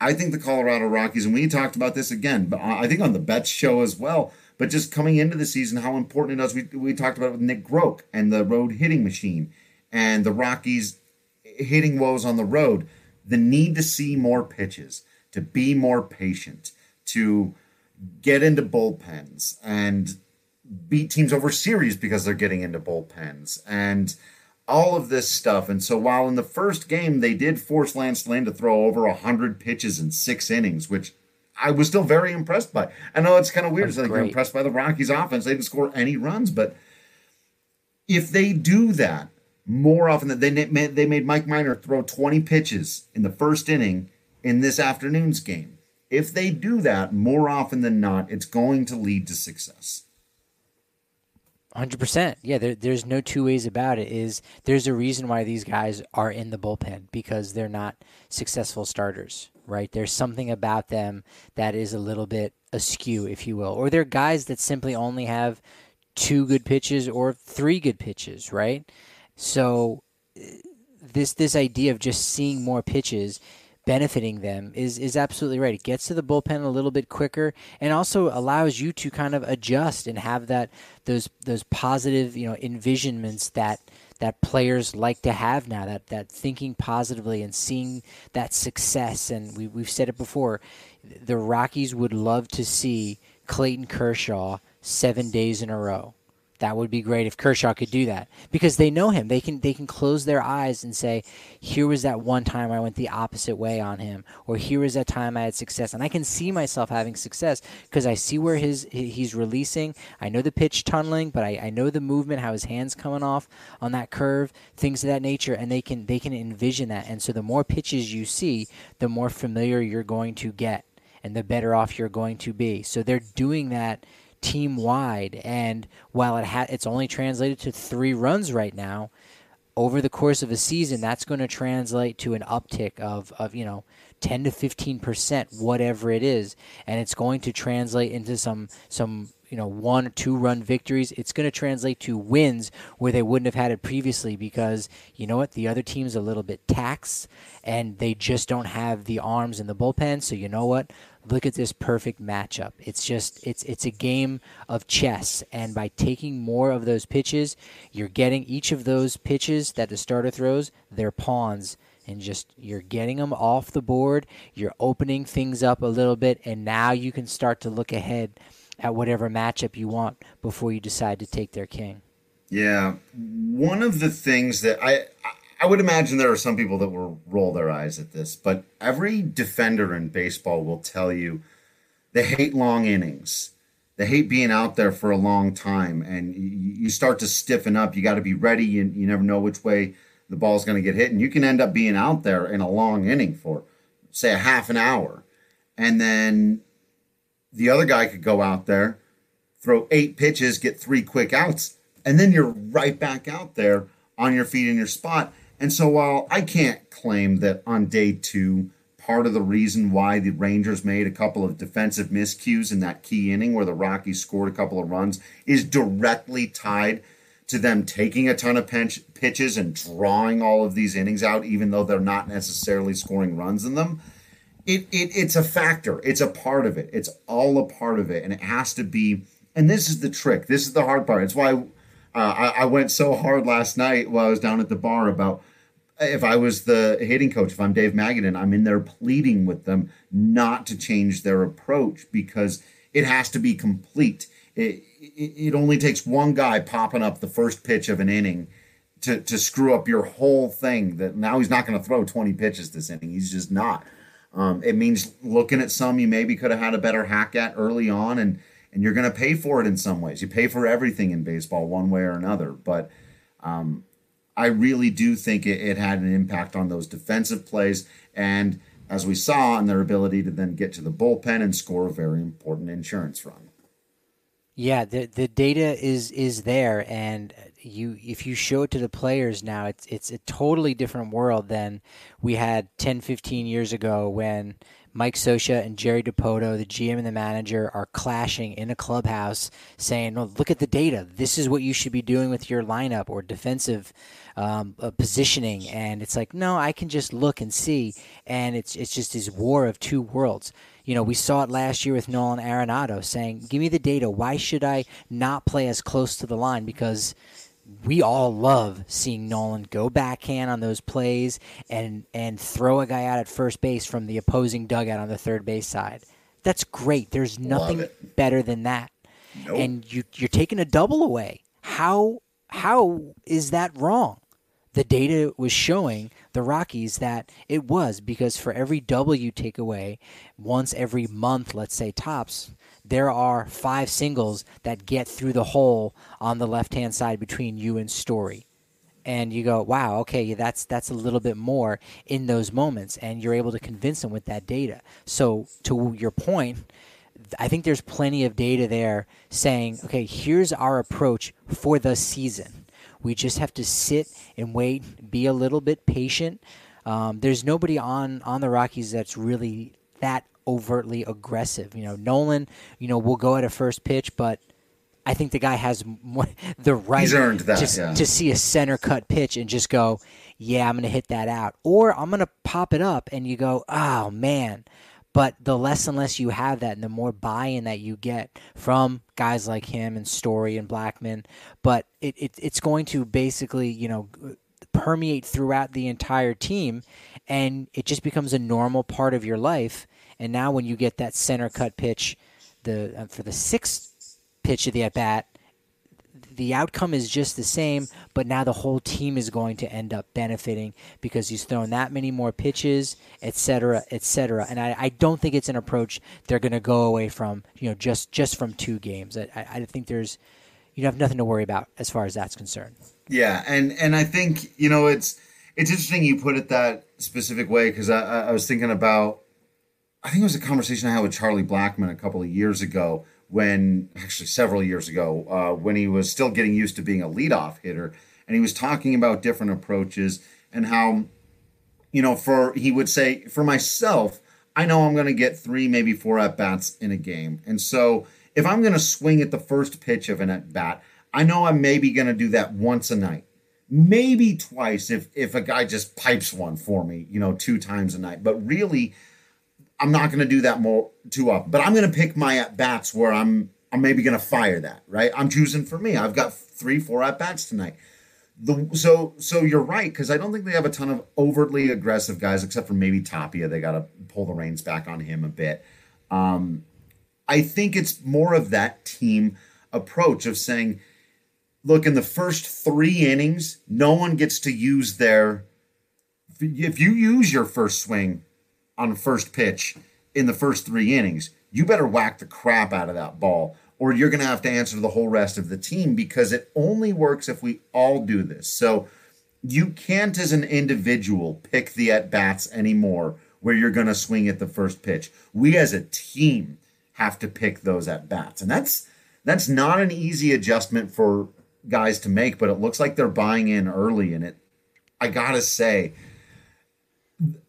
I think the Colorado Rockies, and we talked about this again, but I think on the Bets show as well. But just coming into the season, how important it is. We, we talked about it with Nick Groke and the road hitting machine and the Rockies hitting woes on the road. The need to see more pitches, to be more patient, to get into bullpens and beat teams over series because they're getting into bullpens and all of this stuff. And so while in the first game they did force Lance Lynn to throw over 100 pitches in six innings, which I was still very impressed by. I know it's kind of weird. It's like you're impressed by the Rockies offense. They didn't score any runs, but if they do that more often, than they made, they made Mike Minor throw 20 pitches in the first inning in this afternoon's game. If they do that more often than not, it's going to lead to success. Hundred percent. Yeah, there, there's no two ways about it. Is there's a reason why these guys are in the bullpen because they're not successful starters, right? There's something about them that is a little bit askew, if you will, or they're guys that simply only have two good pitches or three good pitches, right? So uh, this this idea of just seeing more pitches benefiting them is is absolutely right. It gets to the bullpen a little bit quicker and also allows you to kind of adjust and have that those those positive, you know, envisionments that that players like to have now that that thinking positively and seeing that success and we we've said it before the Rockies would love to see Clayton Kershaw 7 days in a row that would be great if Kershaw could do that because they know him. They can they can close their eyes and say, "Here was that one time I went the opposite way on him," or "Here was that time I had success." And I can see myself having success because I see where his he's releasing. I know the pitch tunneling, but I, I know the movement, how his hands coming off on that curve, things of that nature, and they can they can envision that. And so the more pitches you see, the more familiar you're going to get, and the better off you're going to be. So they're doing that team wide. And while it ha- it's only translated to three runs right now, over the course of a season, that's going to translate to an uptick of, of you know, 10 to 15 percent, whatever it is, and it's going to translate into some some you know one or two run victories. It's going to translate to wins where they wouldn't have had it previously because you know what, the other team's a little bit taxed and they just don't have the arms in the bullpen. So you know what, look at this perfect matchup. It's just it's it's a game of chess, and by taking more of those pitches, you're getting each of those pitches that the starter throws, they're pawns, and just you're getting them off the board. You're opening things up a little bit, and now you can start to look ahead at whatever matchup you want before you decide to take their king. Yeah, one of the things that I I would imagine there are some people that will roll their eyes at this, but every defender in baseball will tell you they hate long innings. They hate being out there for a long time, and you start to stiffen up. You got to be ready. You, you never know which way the ball's going to get hit, and you can end up being out there in a long inning for, say, a half an hour, and then the other guy could go out there, throw eight pitches, get three quick outs, and then you're right back out there on your feet in your spot and so while I can't claim that on day two, part of the reason why the Rangers made a couple of defensive miscues in that key inning where the Rockies scored a couple of runs is directly tied to them taking a ton of pinch, pitches and drawing all of these innings out, even though they're not necessarily scoring runs in them. It, it it's a factor. It's a part of it. It's all a part of it, and it has to be. And this is the trick. This is the hard part. It's why uh, I, I went so hard last night while I was down at the bar about if I was the hitting coach, if I'm Dave Magadan, I'm in there pleading with them not to change their approach because it has to be complete. It, it, it only takes one guy popping up the first pitch of an inning to, to screw up your whole thing. That now he's not going to throw 20 pitches this inning. He's just not. Um, it means looking at some you maybe could have had a better hack at early on, and and you're going to pay for it in some ways. You pay for everything in baseball one way or another, but um, I really do think it, it had an impact on those defensive plays. And as we saw, on their ability to then get to the bullpen and score a very important insurance run. Yeah, the the data is is there, and you if you show it to the players now, it's it's a totally different world than we had 10, 15 years ago when Mike Scioscia and Jerry Dipoto, the GM and the manager, are clashing in a clubhouse, saying, "No, look at the data. This is what you should be doing with your lineup or defensive um, uh, positioning." And it's like, no, I can just look and see, and it's it's just this war of two worlds. You know, we saw it last year with Nolan Arenado saying, "Give me the data. Why should I not play as close to the line?" Because we all love seeing Nolan go backhand on those plays and and throw a guy out at first base from the opposing dugout on the third base side. That's great. There's nothing better than that. Nope. And you you're taking a double away. How how is that wrong? The data was showing the Rockies that it was because for every double you take away, once every month, let's say tops, there are five singles that get through the hole on the left hand side between you and Story. And you go, wow, okay, that's that's a little bit more in those moments, and you're able to convince them with that data. So, to your point, I think there's plenty of data there saying, okay, here's our approach for the season. We just have to sit and wait, be a little bit patient. Um, there's nobody on on the Rockies that's really that overtly aggressive. You know, Nolan, you know, will go at a first pitch, but I think the guy has more, the right that, to, yeah. to see a center cut pitch and just go, yeah, I'm going to hit that out. Or I'm going to pop it up and you go, oh, man. But the less and less you have that, and the more buy-in that you get from guys like him and Story and Blackmon, but it, it it's going to basically, you know, permeate throughout the entire team, and it just becomes a normal part of your life. And now, when you get that center cut pitch, the uh, for the sixth pitch of the at bat, the outcome is just the same, but now the whole team is going to end up benefiting because he's thrown that many more pitches, et cetera, et cetera. And I, I don't think it's an approach they're going to go away from, you know, just just from two games. I, I think there's, you have nothing to worry about as far as that's concerned. Yeah, and and I think you know it's it's interesting you put it that specific way because I, I was thinking about I think it was a conversation I had with Charlie Blackmon a couple of years ago when actually several years ago uh, when he was still getting used to being a leadoff hitter and he was talking about different approaches and how you know for he would say for myself i know i'm going to get three maybe four at bats in a game and so if i'm going to swing at the first pitch of an at bat i know i'm maybe going to do that once a night maybe twice if if a guy just pipes one for me you know two times a night but really I'm not going to do that more too often. But I'm going to pick my at bats where I'm I'm maybe going to fire that. Right? I'm choosing for me. I've got three, four at bats tonight. The, so so you're right because I don't think they have a ton of overtly aggressive guys except for maybe Tapia. They got to pull the reins back on him a bit. Um, I think it's more of that team approach of saying, look, in the first three innings, no one gets to use their. If you use your first swing, on first pitch in the first three innings, you better whack the crap out of that ball, or you're going to have to answer the whole rest of the team because it only works if we all do this. So you can't, as an individual, pick the at bats anymore where you're going to swing at the first pitch. We as a team have to pick those at bats, and that's that's not an easy adjustment for guys to make. But it looks like they're buying in early, and it. I gotta say,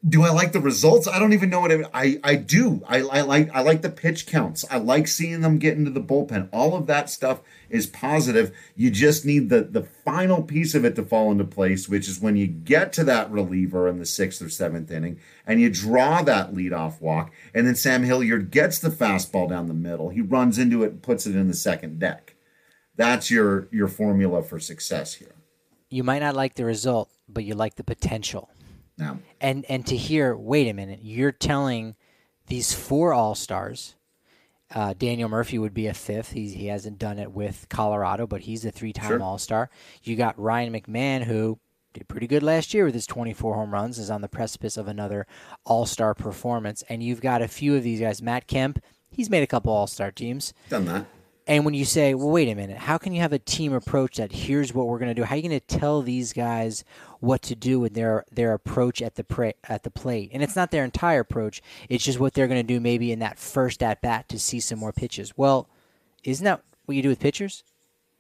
do I like the results? I don't even know what I I, I do. I, I like I like the pitch counts. I like seeing them get into the bullpen. All of that stuff is positive. You just need the the final piece of it to fall into place, which is when you get to that reliever in the sixth or seventh inning and you draw that leadoff walk, and then Sam Hilliard gets the fastball down the middle. He runs into it and puts it in the second deck. That's your your formula for success here. You might not like the result, but you like the potential. Yeah. And and to hear, wait a minute, you're telling these four All Stars. Uh, Daniel Murphy would be a fifth. He's, he hasn't done it with Colorado, but he's a three-time Sure. All Star. You got Ryan McMahon, who did pretty good last year with his 24 home runs, is on the precipice of another All Star performance. And you've got a few of these guys. Matt Kemp, he's made a couple All Star teams. Done that. And when you say, well, wait a minute, how can you have a team approach that here's what we're going to do? How are you going to tell these guys what to do with their their approach at the pra- at the plate? And it's not their entire approach; it's just what they're going to do maybe in that first at bat to see some more pitches. Well, isn't that what you do with pitchers?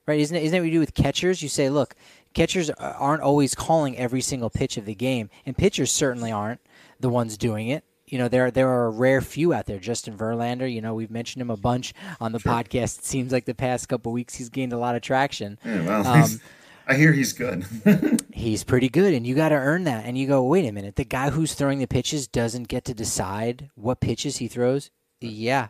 Right? Isn't it, isn't that what you do with catchers? You say, look, catchers uh, aren't always calling every single pitch of the game, and pitchers certainly aren't the ones doing it you know there there are a rare few out there. Justin Verlander, you know, we've mentioned him a bunch on the podcast. It seems like the past couple weeks he's gained a lot of traction. Yeah, well, Um, I hear he's good. He's pretty good, and you got to earn that. And you go, wait a minute, the guy who's throwing the pitches doesn't get to decide what pitches he throws. Yeah,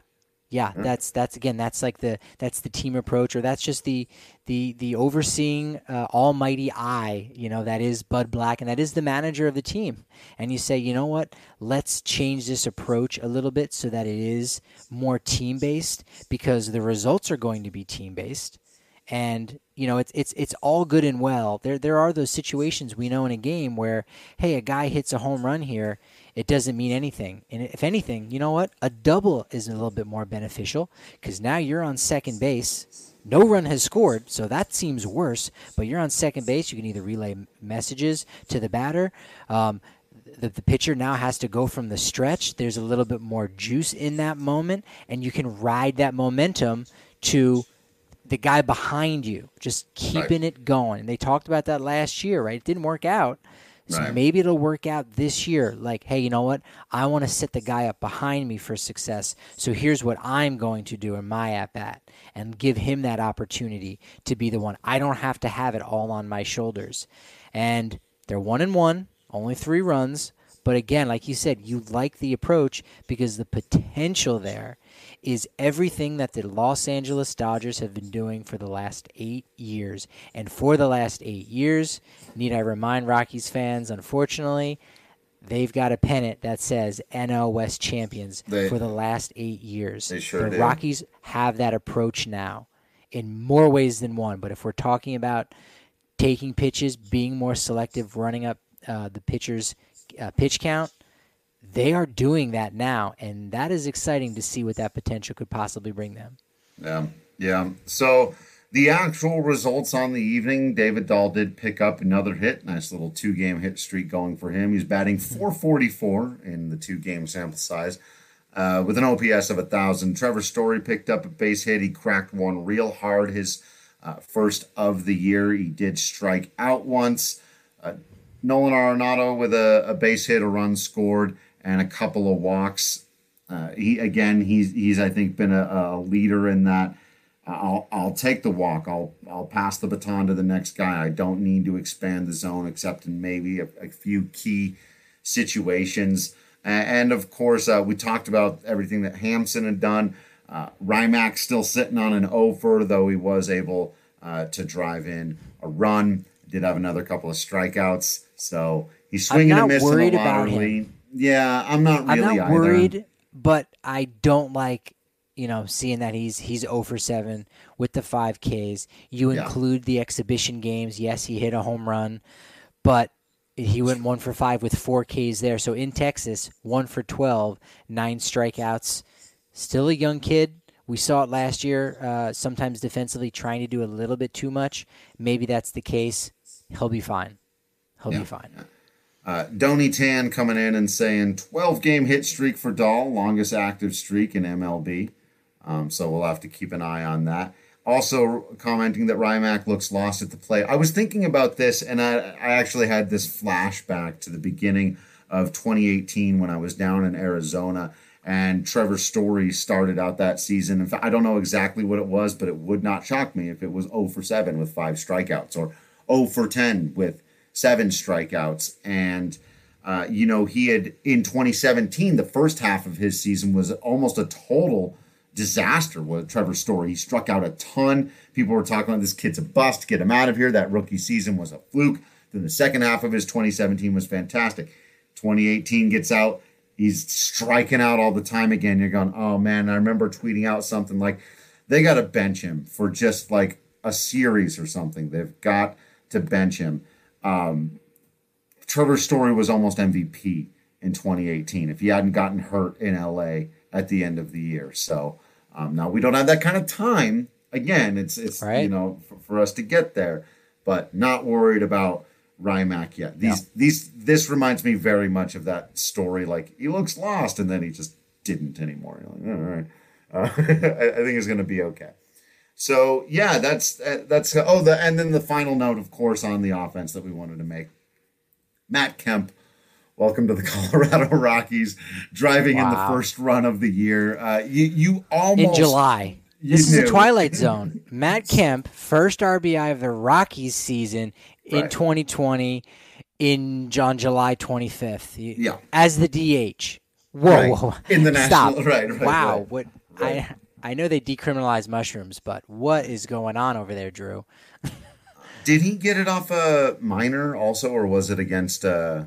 yeah, that's that's again, that's like the that's the team approach, or that's just the the the overseeing uh, almighty eye, you know, that is Bud Black, and that is the manager of the team. And you say, you know what, let's change this approach a little bit so that it is more team based, because the results are going to be team based and you know it's it's it's all good and well. There there are those situations we know in a game where hey, a guy hits a home run here, it doesn't mean anything. And if anything, you know what? A double is a little bit more beneficial cuz now you're on second base. No run has scored, so that seems worse, but you're on second base, you can either relay messages to the batter. Um, the, the pitcher now has to go from the stretch. There's a little bit more juice in that moment, and you can ride that momentum to the guy behind you, just keeping right. it going. And they talked about that last year, right? It didn't work out. So right. maybe it'll work out this year. Like, hey, you know what? I want to set the guy up behind me for success. So here's what I'm going to do in my at bat and give him that opportunity to be the one. I don't have to have it all on my shoulders. And they're one and one, only three runs. But again, like you said, you like the approach because the potential there is everything that the Los Angeles Dodgers have been doing for the last eight years. And for the last eight years, need I remind Rockies fans, unfortunately, they've got a pennant that says NL West champions they, for the last eight years. They sure the do. Rockies have that approach now in more ways than one. But if we're talking about taking pitches, being more selective, running up uh, the pitcher's uh, pitch count, they are doing that now, and that is exciting to see what that potential could possibly bring them. Yeah, yeah. So the actual results on the evening, David Dahl did pick up another hit. Nice little two game hit streak going for him. He's batting 444 in the two game sample size. Uh, with an OPS of 1,000. Trevor Story picked up a base hit. He cracked one real hard, his uh, first of the year. He did strike out once. Uh, Nolan Arenado with a, a, base hit, a run scored, and a couple of walks. Uh, he again, he's he's I think been a, a leader in that. I'll I'll take the walk. I'll I'll pass the baton to the next guy. I don't need to expand the zone except in maybe a, a few key situations. And of course, uh, we talked about everything that Hampson had done. Uh, RyMac still sitting on an over, though he was able uh, to drive in a run. Did have another couple of strikeouts, so he's swinging and missing a lot early. Yeah, I'm not really. I'm not either. worried, but I don't like you know seeing that he's he's 0 for seven with the five Ks. You include the exhibition games. Yes, he hit a home run, but he went one for five with four Ks there. So in Texas, one for 12, nine strikeouts. Still a young kid. We saw it last year, uh, sometimes defensively trying to do a little bit too much. Maybe that's the case. He'll be fine. He'll yeah. be fine. Uh, Donny Tan coming in and saying 12 game hit streak for Dahl, longest active streak in MLB. Um, so we'll have to keep an eye on that. Also commenting that RyMac looks lost at the plate. I was thinking about this, and I, I actually had this flashback to the beginning of 2018 when I was down in Arizona and Trevor Story started out that season. In fact, I don't know exactly what it was, but it would not shock me if it was 0 for 7 with five strikeouts or 0 for 10 with seven strikeouts. And, uh, you know, he had in 2017, the first half of his season was almost a total disaster with Trevor Story. He struck out a ton. People were talking about this kid's a bust, get him out of here. That rookie season was a fluke. Then the second half of his 2017 was fantastic. 2018 gets out. He's striking out all the time again. You're going, oh man. I remember tweeting out something like, they got to bench him for just like a series or something. They've got to bench him. Um, Trevor Story was almost MVP in 2018 if he hadn't gotten hurt in LA at the end of the year. So um, now we don't have that kind of time. Again, it's it's right. you know for, for, us to get there, but not worried about RyMac yet. These yeah. these this reminds me very much of that story. Like he looks lost, and then he just didn't anymore. Like, all right, uh, I, I think he's going to be okay. So yeah, that's that's oh the and then the final note, of course, on the offense that we wanted to make. Matt Kemp Welcome to the Colorado Rockies, driving wow. in the first run of the year. Uh, you, you almost in July. This knew. is a twilight zone. Matt Kemp, first RBI of the Rockies season in right. 2020, in John July 25th. Yeah, as the DH. Whoa, right. in the national. Stop. Right, right. Wow, right. what I I know they decriminalized mushrooms, but what is going on over there, Drew? Did he get it off a minor also, or was it against? Uh,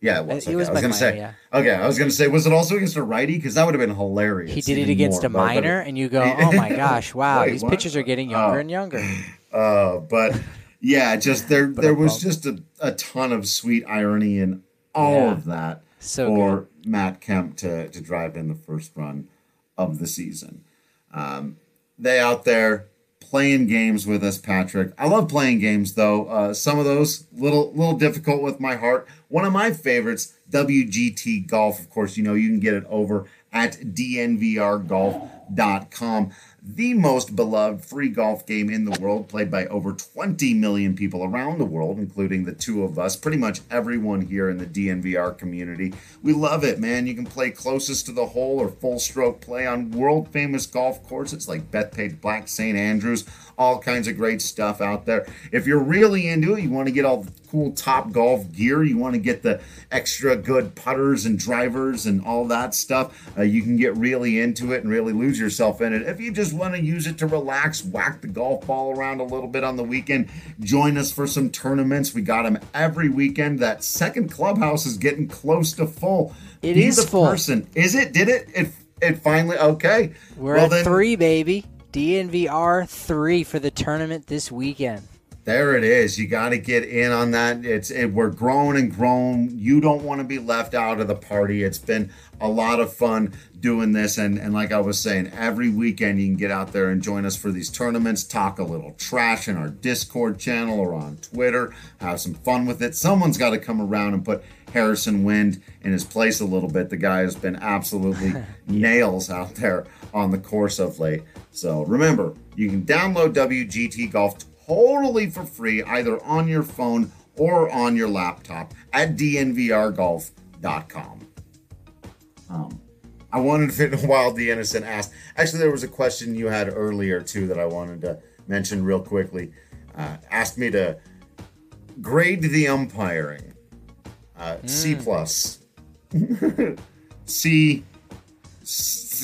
yeah, it was. Okay. was I was gonna say. Yeah. Okay, I was gonna say, was it also against a righty? Because that would have been hilarious. He did it against more, a minor, and you go, "Oh my gosh, wow! Wait, these what? pitchers are getting younger uh, and younger." Uh, but yeah, just there, there was just a, a ton of sweet irony in all yeah. of that so for good. Matt Kemp to to drive in the first run of the season. Um, they out there playing games with us, Patrick. I love playing games though. Uh, some of those little little difficult with my heart. one of my favorites, WGT Golf. Of course, you know you can get it over at dnvrgolf.com the most beloved free golf game in the world, played by over 20 million people around the world, including the two of us, pretty much everyone here in the DNVR community. We love it, man. You can play closest to the hole or full stroke play on world famous golf courses like Bethpage Black St. Andrews, all kinds of great stuff out there. If you're really into it, you want to get all the cool top golf gear, you want to get the extra good putters and drivers and all that stuff, uh, you can get really into it and really lose yourself in it. If you just want to use it to relax, whack the golf ball around a little bit on the weekend, join us for some tournaments. We got them every weekend. That second clubhouse is getting close to full. It Be is full. person. Is it? Did it? It it finally okay. We're Well, at then- three, baby. DNVR three for the tournament this weekend. There it is. You got to get in on that. It's it, we're growing and grown. You don't want to be left out of the party. It's been a lot of fun doing this, and and like I was saying, every weekend you can get out there and join us for these tournaments. Talk a little trash in our Discord channel or on Twitter. Have some fun with it. Someone's got to come around and put Harrison Wind in his place a little bit. The guy has been absolutely nails out there on the course of late. So remember, you can download WGT Golf totally for free, either on your phone or on your laptop at dnvrgolf.com. Um, I wanted to fit in a while the innocent asked. Actually, there was a question you had earlier too that I wanted to mention real quickly. Uh, asked me to grade the umpiring. Uh, C plus. C.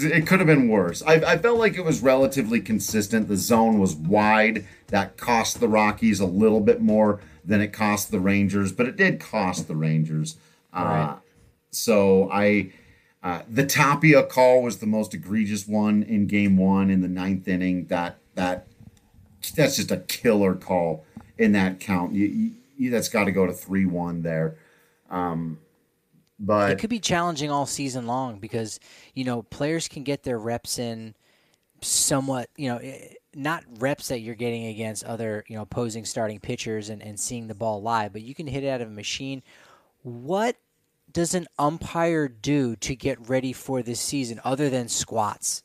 It could have been worse. I, I felt like it was relatively consistent. The zone was wide. That cost the Rockies a little bit more than it cost the Rangers, but it did cost the Rangers. Uh, Right. so I, uh, the Tapia call was the most egregious one in Game One in the ninth inning. That that that's just a killer call in that count. You, you, that's got to go to three one there. Um, but It could be challenging all season long because you know players can get their reps in somewhat. You know, eh, not reps that you're getting against other you know opposing starting pitchers and, and seeing the ball live, but you can hit it out of a machine. What does an umpire do to get ready for this season other than squats?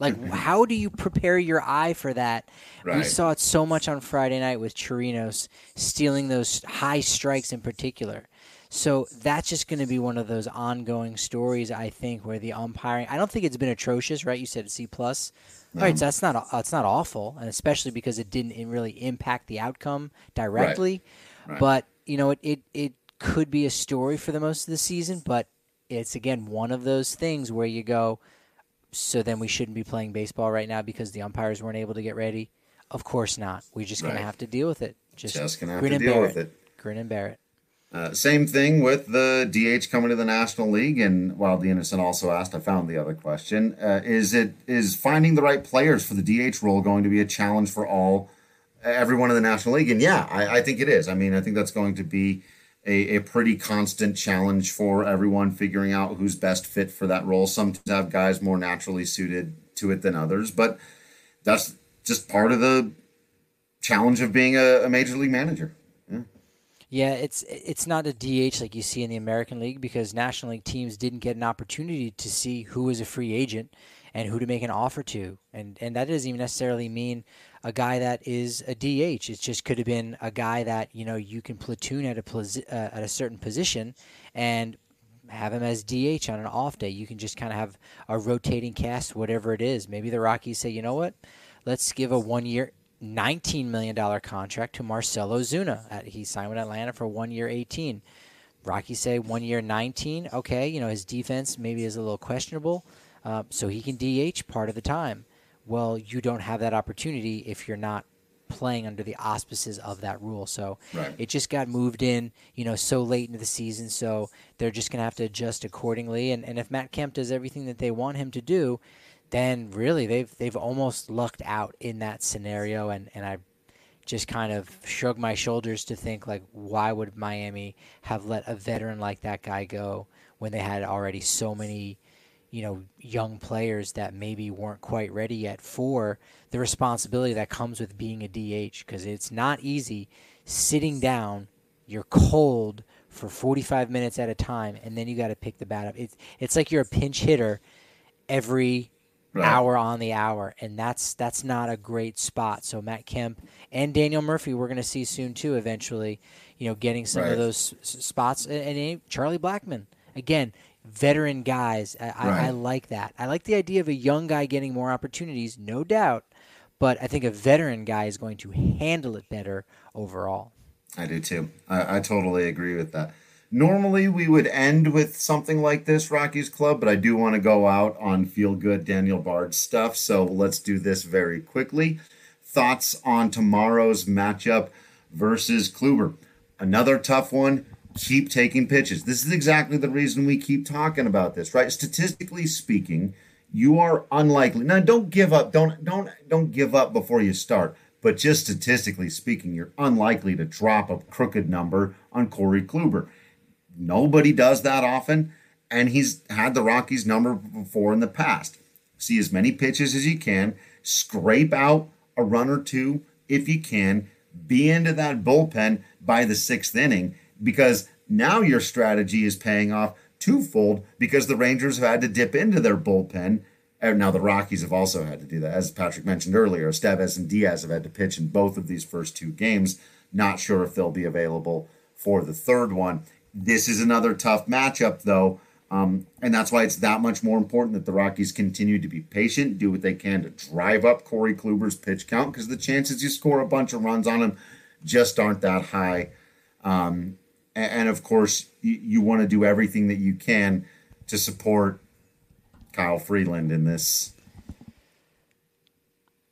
Like, how do you prepare your eye for that? We saw it so much on Friday night with Chirinos stealing those high strikes in particular. So that's just going to be one of those ongoing stories, I think, where the umpiring. I don't think it's been atrocious, right? You said C plus. All right, so that's not that's not awful, and especially because it didn't really impact the outcome directly. Right. But you know, it, it it could be a story for the most of the season, but it's again one of those things where you go, so then we shouldn't be playing baseball right now because the umpires weren't able to get ready. Of course not. We're just gonna have to deal with it. Just, Just gonna have to deal with it. Grin and bear it. Uh, same thing with the DH coming to the National League, and while the innocent also asked, I found the other question: uh, Is it is finding the right players for the DH role going to be a challenge for all everyone in the National League? And yeah, I, I think it is. I mean, I think that's going to be a, a pretty constant challenge for everyone figuring out who's best fit for that role. Some have guys more naturally suited to it than others, but that's just part of the challenge of being a, a major league manager. Yeah, it's it's not a DH like you see in the American League because National League teams didn't get an opportunity to see who was a free agent and who to make an offer to, and and that doesn't even necessarily mean a guy that is a DH. It just could have been a guy that you know you can platoon at a uh, at a certain position and have him as DH on an off day. You can just kind of have a rotating cast, whatever it is. Maybe the Rockies say, you know what, let's give a one year. $19 million contract to Marcell Ozuna. At, he signed with Atlanta for one year, 18. Rockies say one year, 19. Okay, you know, his defense maybe is a little questionable, uh, so he can DH part of the time. Well, you don't have that opportunity if you're not playing under the auspices of that rule. So Right. it just got moved in, you know, so late into the season. So they're just going to have to adjust accordingly. And, and if Matt Kemp does everything that they want him to do, then really they've they've almost lucked out in that scenario. And, and I just kind of shrug my shoulders to think like, why would Miami have let a veteran like that guy go when they had already so many, you know, young players that maybe weren't quite ready yet for the responsibility that comes with being a DH because it's not easy sitting down, you're cold for 45 minutes at a time, and then you got to pick the bat up. It's it's like you're a pinch hitter every right. hour on the hour, and that's that's not a great spot. So Matt Kemp and Daniel Murphy, we're going to see soon too. Eventually, you know, getting some right. of those s- spots, and, and, Charlie Blackmon again. Veteran guys, I, right. I, I like that. I like the idea of a young guy getting more opportunities, no doubt. But I think a veteran guy is going to handle it better overall. I do too. I, I totally agree with that. Normally, we would end with something like this, Rockies Club, but I do want to go out on feel good Daniel Bard stuff. So let's do this very quickly. Thoughts on tomorrow's matchup versus Kluber. Another tough one. Keep taking pitches. This is exactly the reason we keep talking about this, right? Statistically speaking, you are unlikely. Now, don't give up. Don't don't don't give up before you start. But just statistically speaking, you're unlikely to drop a crooked number on Corey Kluber. Nobody does that often, and he's had the Rockies number before in the past. See as many pitches as you can, scrape out a run or two if you can, be into that bullpen by the sixth inning because now your strategy is paying off twofold because the Rangers have had to dip into their bullpen now the Rockies have also had to do that, as Patrick mentioned earlier. Estevez and Diaz have had to pitch in both of these first two games. Not sure if they'll be available for the third one. This is another tough matchup, though, um, and that's why it's that much more important that the Rockies continue to be patient, do what they can to drive up Corey Kluber's pitch count, because the chances you score a bunch of runs on him just aren't that high. Um, and, and, of course, you, you want to do everything that you can to support Kyle Freeland in this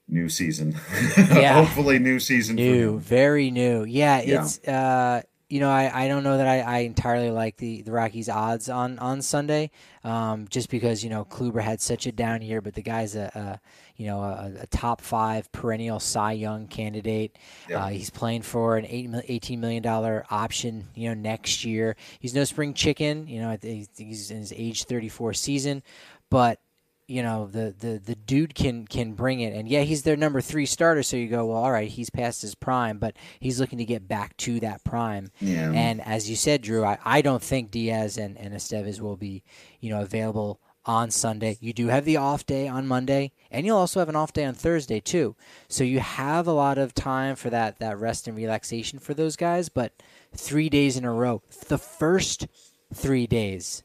new season. Yeah. Hopefully new season new, very new. Yeah, it's yeah. uh you know, I, I don't know that I, I entirely like the, the Rockies odds on, on Sunday, um, just because, you know, Kluber had such a down year, but the guy's a, a you know, a, a, top five perennial Cy Young candidate. Yeah. Uh, he's playing for an eight, $18 million option, you know, next year. He's no spring chicken, you know, he's in his age 34 season, but you know the, the the dude can can bring it. And yeah he's their number three starter. So you go well all right he's past his prime but he's looking to get back to that prime. Yeah. and as you said drew i, I don't think diaz and, and estevez will be you know available on sunday. You do have the off day on monday and you'll also have an off day on thursday too. So you have a lot of time for that that rest and relaxation for those guys but three days in a row the first three days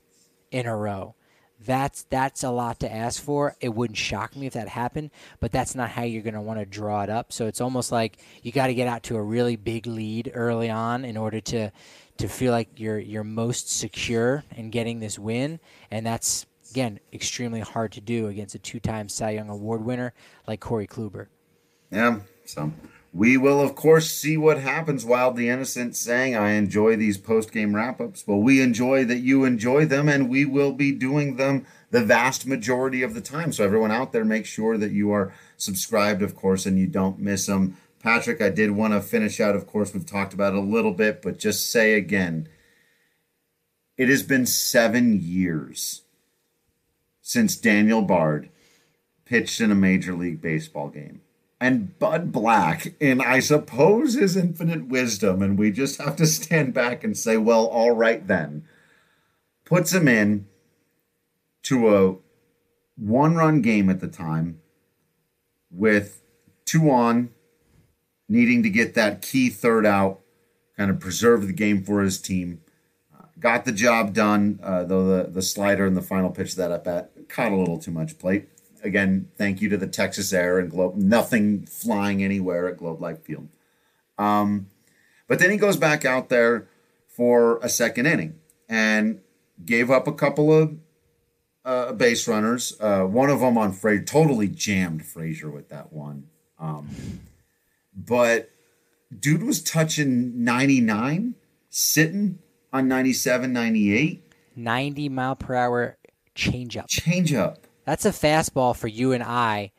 in a row that's that's a lot to ask for. It wouldn't shock me if that happened, but that's not how you're going to want to draw it up. So it's almost like you got to get out to a really big lead early on in order to to feel like you're you're most secure in getting this win, and that's again extremely hard to do against a two-time Cy Young Award winner like Corey Kluber. Yeah, so we will, of course, see what happens. Wildly Innocent saying, I enjoy these post game wrap ups. Well, we enjoy that you enjoy them, and we will be doing them the vast majority of the time. So, everyone out there, make sure that you are subscribed, of course, and you don't miss them. Patrick, I did want to finish out. Of course, we've talked about it a little bit, but just say again it has been seven years since Daniel Bard pitched in a Major League Baseball game and Bud Black, in I suppose his infinite wisdom, and we just have to stand back and say, well, all right then, puts him in to a one run game at the time with two on, needing to get that key third out, kind of preserve the game for his team. Uh, got the job done, uh, though the, the slider and the final pitch that at bat caught a little too much plate again, thank you to the Texas Air and Globe. Nothing flying anywhere at Globe Life Field. Um, but then he goes back out there for a second inning and gave up a couple of uh, base runners. Uh, one of them on Frazier, totally jammed Frazier with that one. Um, but dude was touching 99, sitting on 97, 98. 90 mile per hour changeup. Changeup. That's a fastball for you and I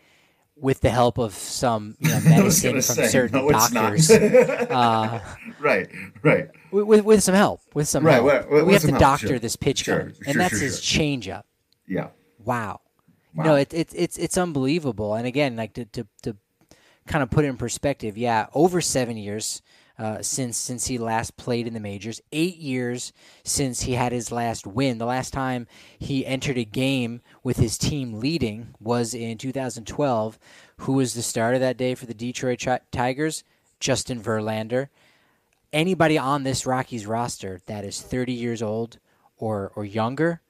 with the help of some you know, medicine from say, certain no, doctors. uh, right, right. With, with some help, with some right, help. With, we have to help, doctor sure. this pitch sure, count, and that's sure, his changeup. Yeah. Wow. wow. No, it, it, it's it's unbelievable. And again, like to, to to kind of put it in perspective, yeah, over seven years. Uh, since since he last played in the majors. Eight years since he had his last win. The last time he entered a game with his team leading was in 2012. Who was the starter that day for the Detroit Tigers? Justin Verlander. Anybody on this Rockies roster that is 30 years old or or younger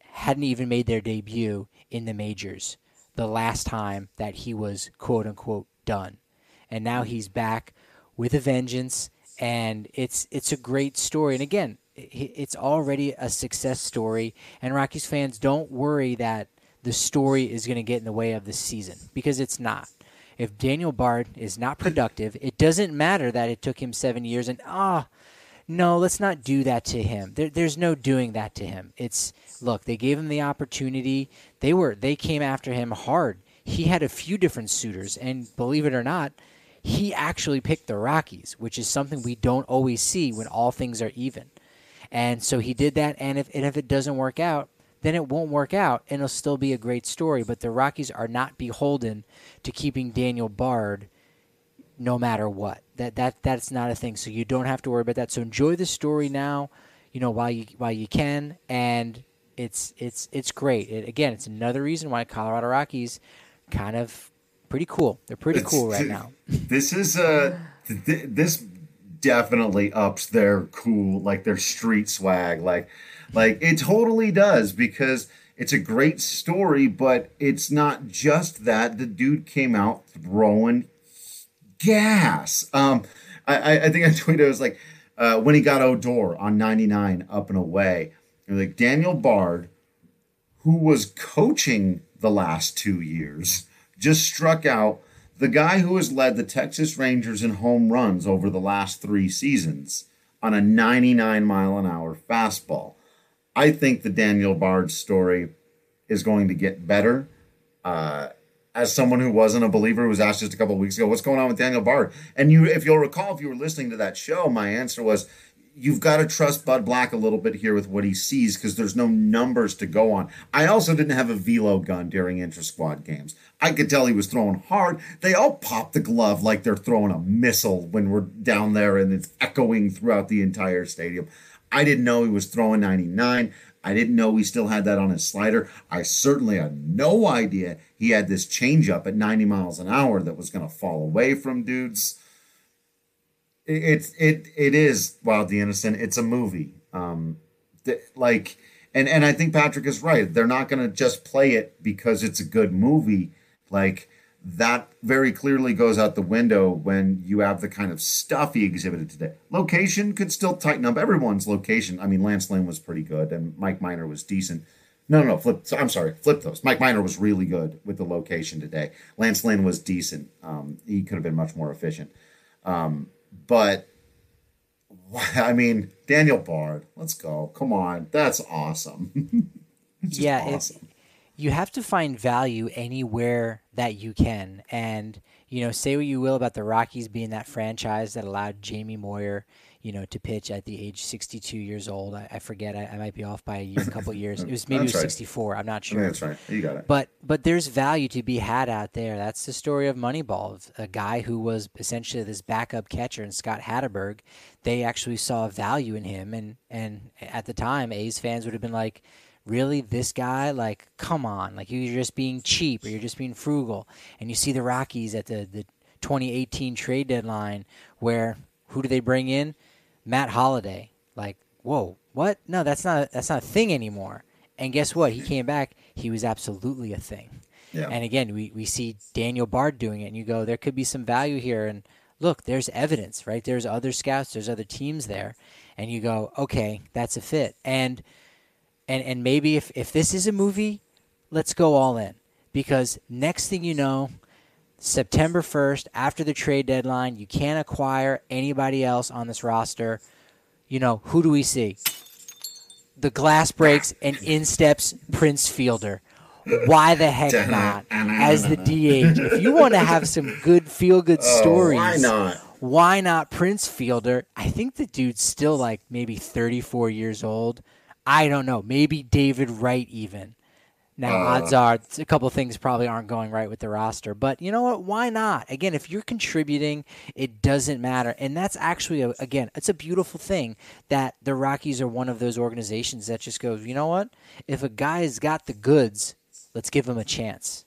hadn't even made their debut in the majors the last time that he was quote unquote done. And now he's back with a vengeance and it's it's a great story. And again, it's already a success story and Rockies fans don't worry that the story is going to get in the way of the season because it's not. If Daniel Bard is not productive, it doesn't matter that it took him 7 years and ah oh, no, let's not do that to him. There, there's no doing that to him. It's look, they gave him the opportunity. They were they came after him hard. He had a few different suitors, and believe it or not, he actually picked the Rockies, which is something we don't always see when all things are even. And so he did that. And if and if it doesn't work out, then it won't work out, and it'll still be a great story. But the Rockies are not beholden to keeping Daniel Bard no matter what. That that that's not a thing. So you don't have to worry about that. So enjoy the story now, you know, while you while you can, and it's it's it's great. It, again, it's another reason why Colorado Rockies kind of pretty cool. They're pretty it's, cool right now. This is a th- this definitely ups their cool, like their street swag, like like it totally does because it's a great story, but it's not just that. The dude came out throwing gas. Um, I, I think I tweeted, it was like, uh, when he got Odor on 99 up and away, like Daniel Bard, who was coaching the last two years, just struck out the guy who has led the Texas Rangers in home runs over the last three seasons on a 99 mile an hour fastball. I think the Daniel Bard story is going to get better. Uh, as someone who wasn't a believer who was asked just a couple of weeks ago, what's going on with Daniel Bard? And you, if you'll recall, if you were listening to that show, my answer was, you've got to trust Bud Black a little bit here with what he sees because there's no numbers to go on. I also didn't have a velo gun during inter squad games. I could tell he was throwing hard. They all pop the glove like they're throwing a missile when we're down there and it's echoing throughout the entire stadium. I didn't know he was throwing 99. I didn't know he still had that on his slider. I certainly had no idea he had this changeup at 90 miles an hour that was going to fall away from dudes. It's it, it is Wild the Innocent. It's a movie. Um, th- like, and and I think Patrick is right. They're not going to just play it because it's a good movie. Like that very clearly goes out the window when you have the kind of stuff he exhibited today. Location could still tighten up everyone's location. I mean, Lance Lynn was pretty good, and Mike Minor was decent. No, no, no, flip. I'm sorry, flip those. Mike Minor was really good with the location today. Lance Lynn was decent. Um, he could have been much more efficient. Um, but I mean, Daniel Bard, let's go. Come on, that's awesome. yeah, awesome you have to find value anywhere that you can. And, you know, say what you will about the Rockies being that franchise that allowed Jamie Moyer, you know, to pitch at the age 62 years old. I, I forget. I, I, might be off by a, year, a couple years. It was maybe it was right. 64. I'm not sure. That's right. You got it. But but there's value to be had out there. That's the story of Moneyball. Of a guy who was essentially this backup catcher and Scott Hatteberg. They actually saw value in him, and and at the time, A's fans would have been like really this guy like come on like you're just being cheap or you're just being frugal and you see the rockies at the, the 2018 trade deadline where who do they bring in matt Holliday. like whoa what? No that's not a, that's not a thing anymore. And guess what? He came back. He was absolutely a thing. Yeah. and again we, we see daniel bard doing it and you go there could be some value here. And look there's evidence right? There's other scouts there's other teams there. And you go okay that's a fit. And and and maybe if if this is a movie, let's go all in. Because next thing you know, September 1st, after the trade deadline, you can't acquire anybody else on this roster. You know, who do we see? The glass breaks and in steps Prince Fielder. Why the heck not? Ah, As the DH. If you want to have some good feel good oh, stories, why not? Why not Prince Fielder? I think the dude's still like maybe 34 years old. I don't know. Maybe David Wright even. Now, uh, odds are a couple things probably aren't going right with the roster, but you know what? Why not? Again, if you're contributing, it doesn't matter, and that's actually a, again, it's a beautiful thing that the Rockies are one of those organizations that just goes, you know what? If a guy's got the goods, let's give him a chance.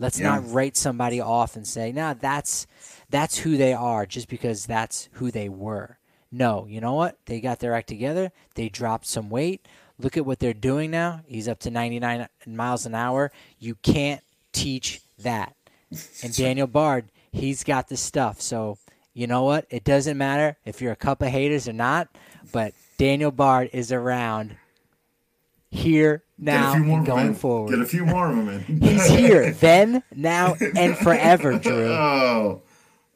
Let's yeah. not write somebody off and say, "Nah, that's that's who they are," just because that's who they were. No, you know what? They got their act together. They dropped some weight Look at what they're doing now. He's up to 99 miles an hour. You can't teach that. And Daniel Bard, he's got the stuff. So, you know what? It doesn't matter if you're a cup of haters or not, but Daniel Bard is around here now and going forward. Get a few more of them in. he's here then, now, and forever, Drew. Oh,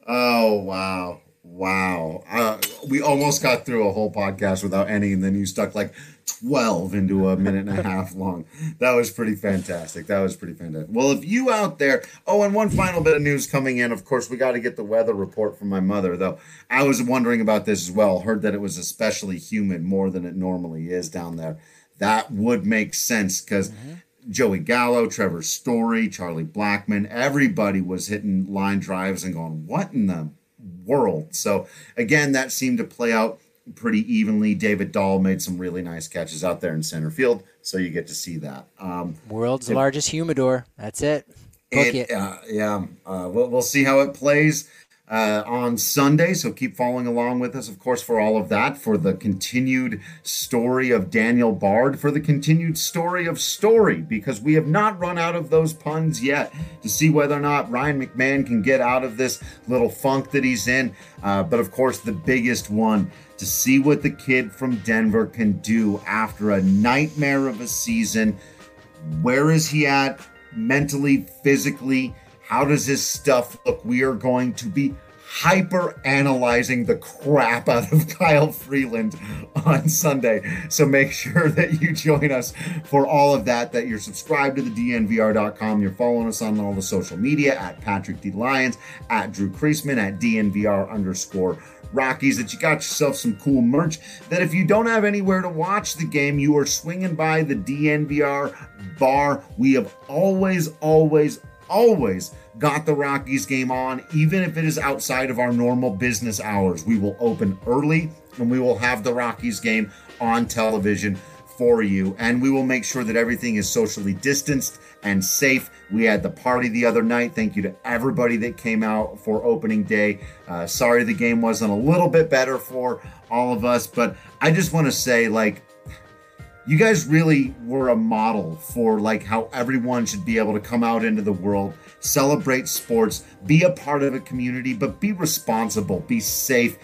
oh, wow. Wow. Uh, we almost got through a whole podcast without any, and then you stuck like 12 into a minute and a half long. That was pretty fantastic. That was pretty fantastic. Well, if you out there, oh, and one final bit of news coming in. Of course, we got to get the weather report from my mother, though. I was wondering about this as well. Heard that it was especially humid more than it normally is down there. That would make sense because. Mm-hmm. Joey Gallo, Trevor Story, Charlie Blackmon, everybody was hitting line drives and going, What in the world? So, again, that seemed to play out pretty evenly. David Dahl made some really nice catches out there in center field, so you get to see that. Um, World's it, largest humidor. That's it. Book it, it. Uh, yeah, uh, we'll, we'll see how it plays uh, on Sunday. So keep following along with us, of course, for all of that, for the continued story of Daniel Bard, for the continued story of Story, because we have not run out of those puns yet to see whether or not Ryan McMahon can get out of this little funk that he's in. Uh, but of course, the biggest one to see what the kid from Denver can do after a nightmare of a season. Where is he at mentally, physically? How does this stuff look? We are going to be hyper analyzing the crap out of Kyle Freeland on Sunday. So make sure that you join us for all of that, that you're subscribed to the DNVR.com. You're following us on all the social media at Patrick D. Lyons, at Drew Creasman, at DNVR underscore Rockies, that you got yourself some cool merch. That if you don't have anywhere to watch the game, you are swinging by the DNVR bar. We have always, always, always got the Rockies game on, even if it is outside of our normal business hours. We will open early and we will have the Rockies game on television for you. And we will make sure that everything is socially distanced and safe. We had the party the other night. Thank you to everybody that came out for opening day. Uh, sorry the game wasn't a little bit better for all of us, but I just want to say, like, you guys really were a model for like how everyone should be able to come out into the world celebrate sports be a part of a community but be responsible be safe.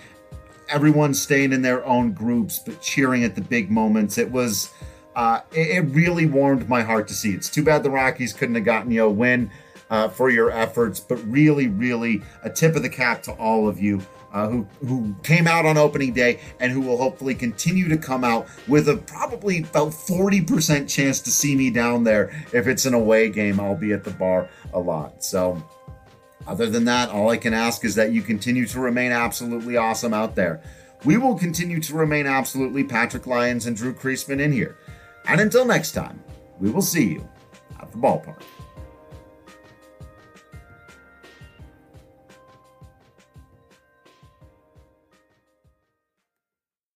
Everyone staying in their own groups but cheering at the big moments. It was uh, it, really warmed my heart to see. It's too bad the rockies couldn't have gotten you a win uh, for your efforts but really really a tip of the cap to all of you uh, who who came out on opening day and who will hopefully continue to come out with a probably about 40% chance to see me down there if it's an away game. I'll be at the bar a lot. So other than that, all I can ask is that you continue to remain absolutely awesome out there. We will continue to remain absolutely Patrick Lyons and Drew Creasman in here. And until next time, we will see you at the ballpark.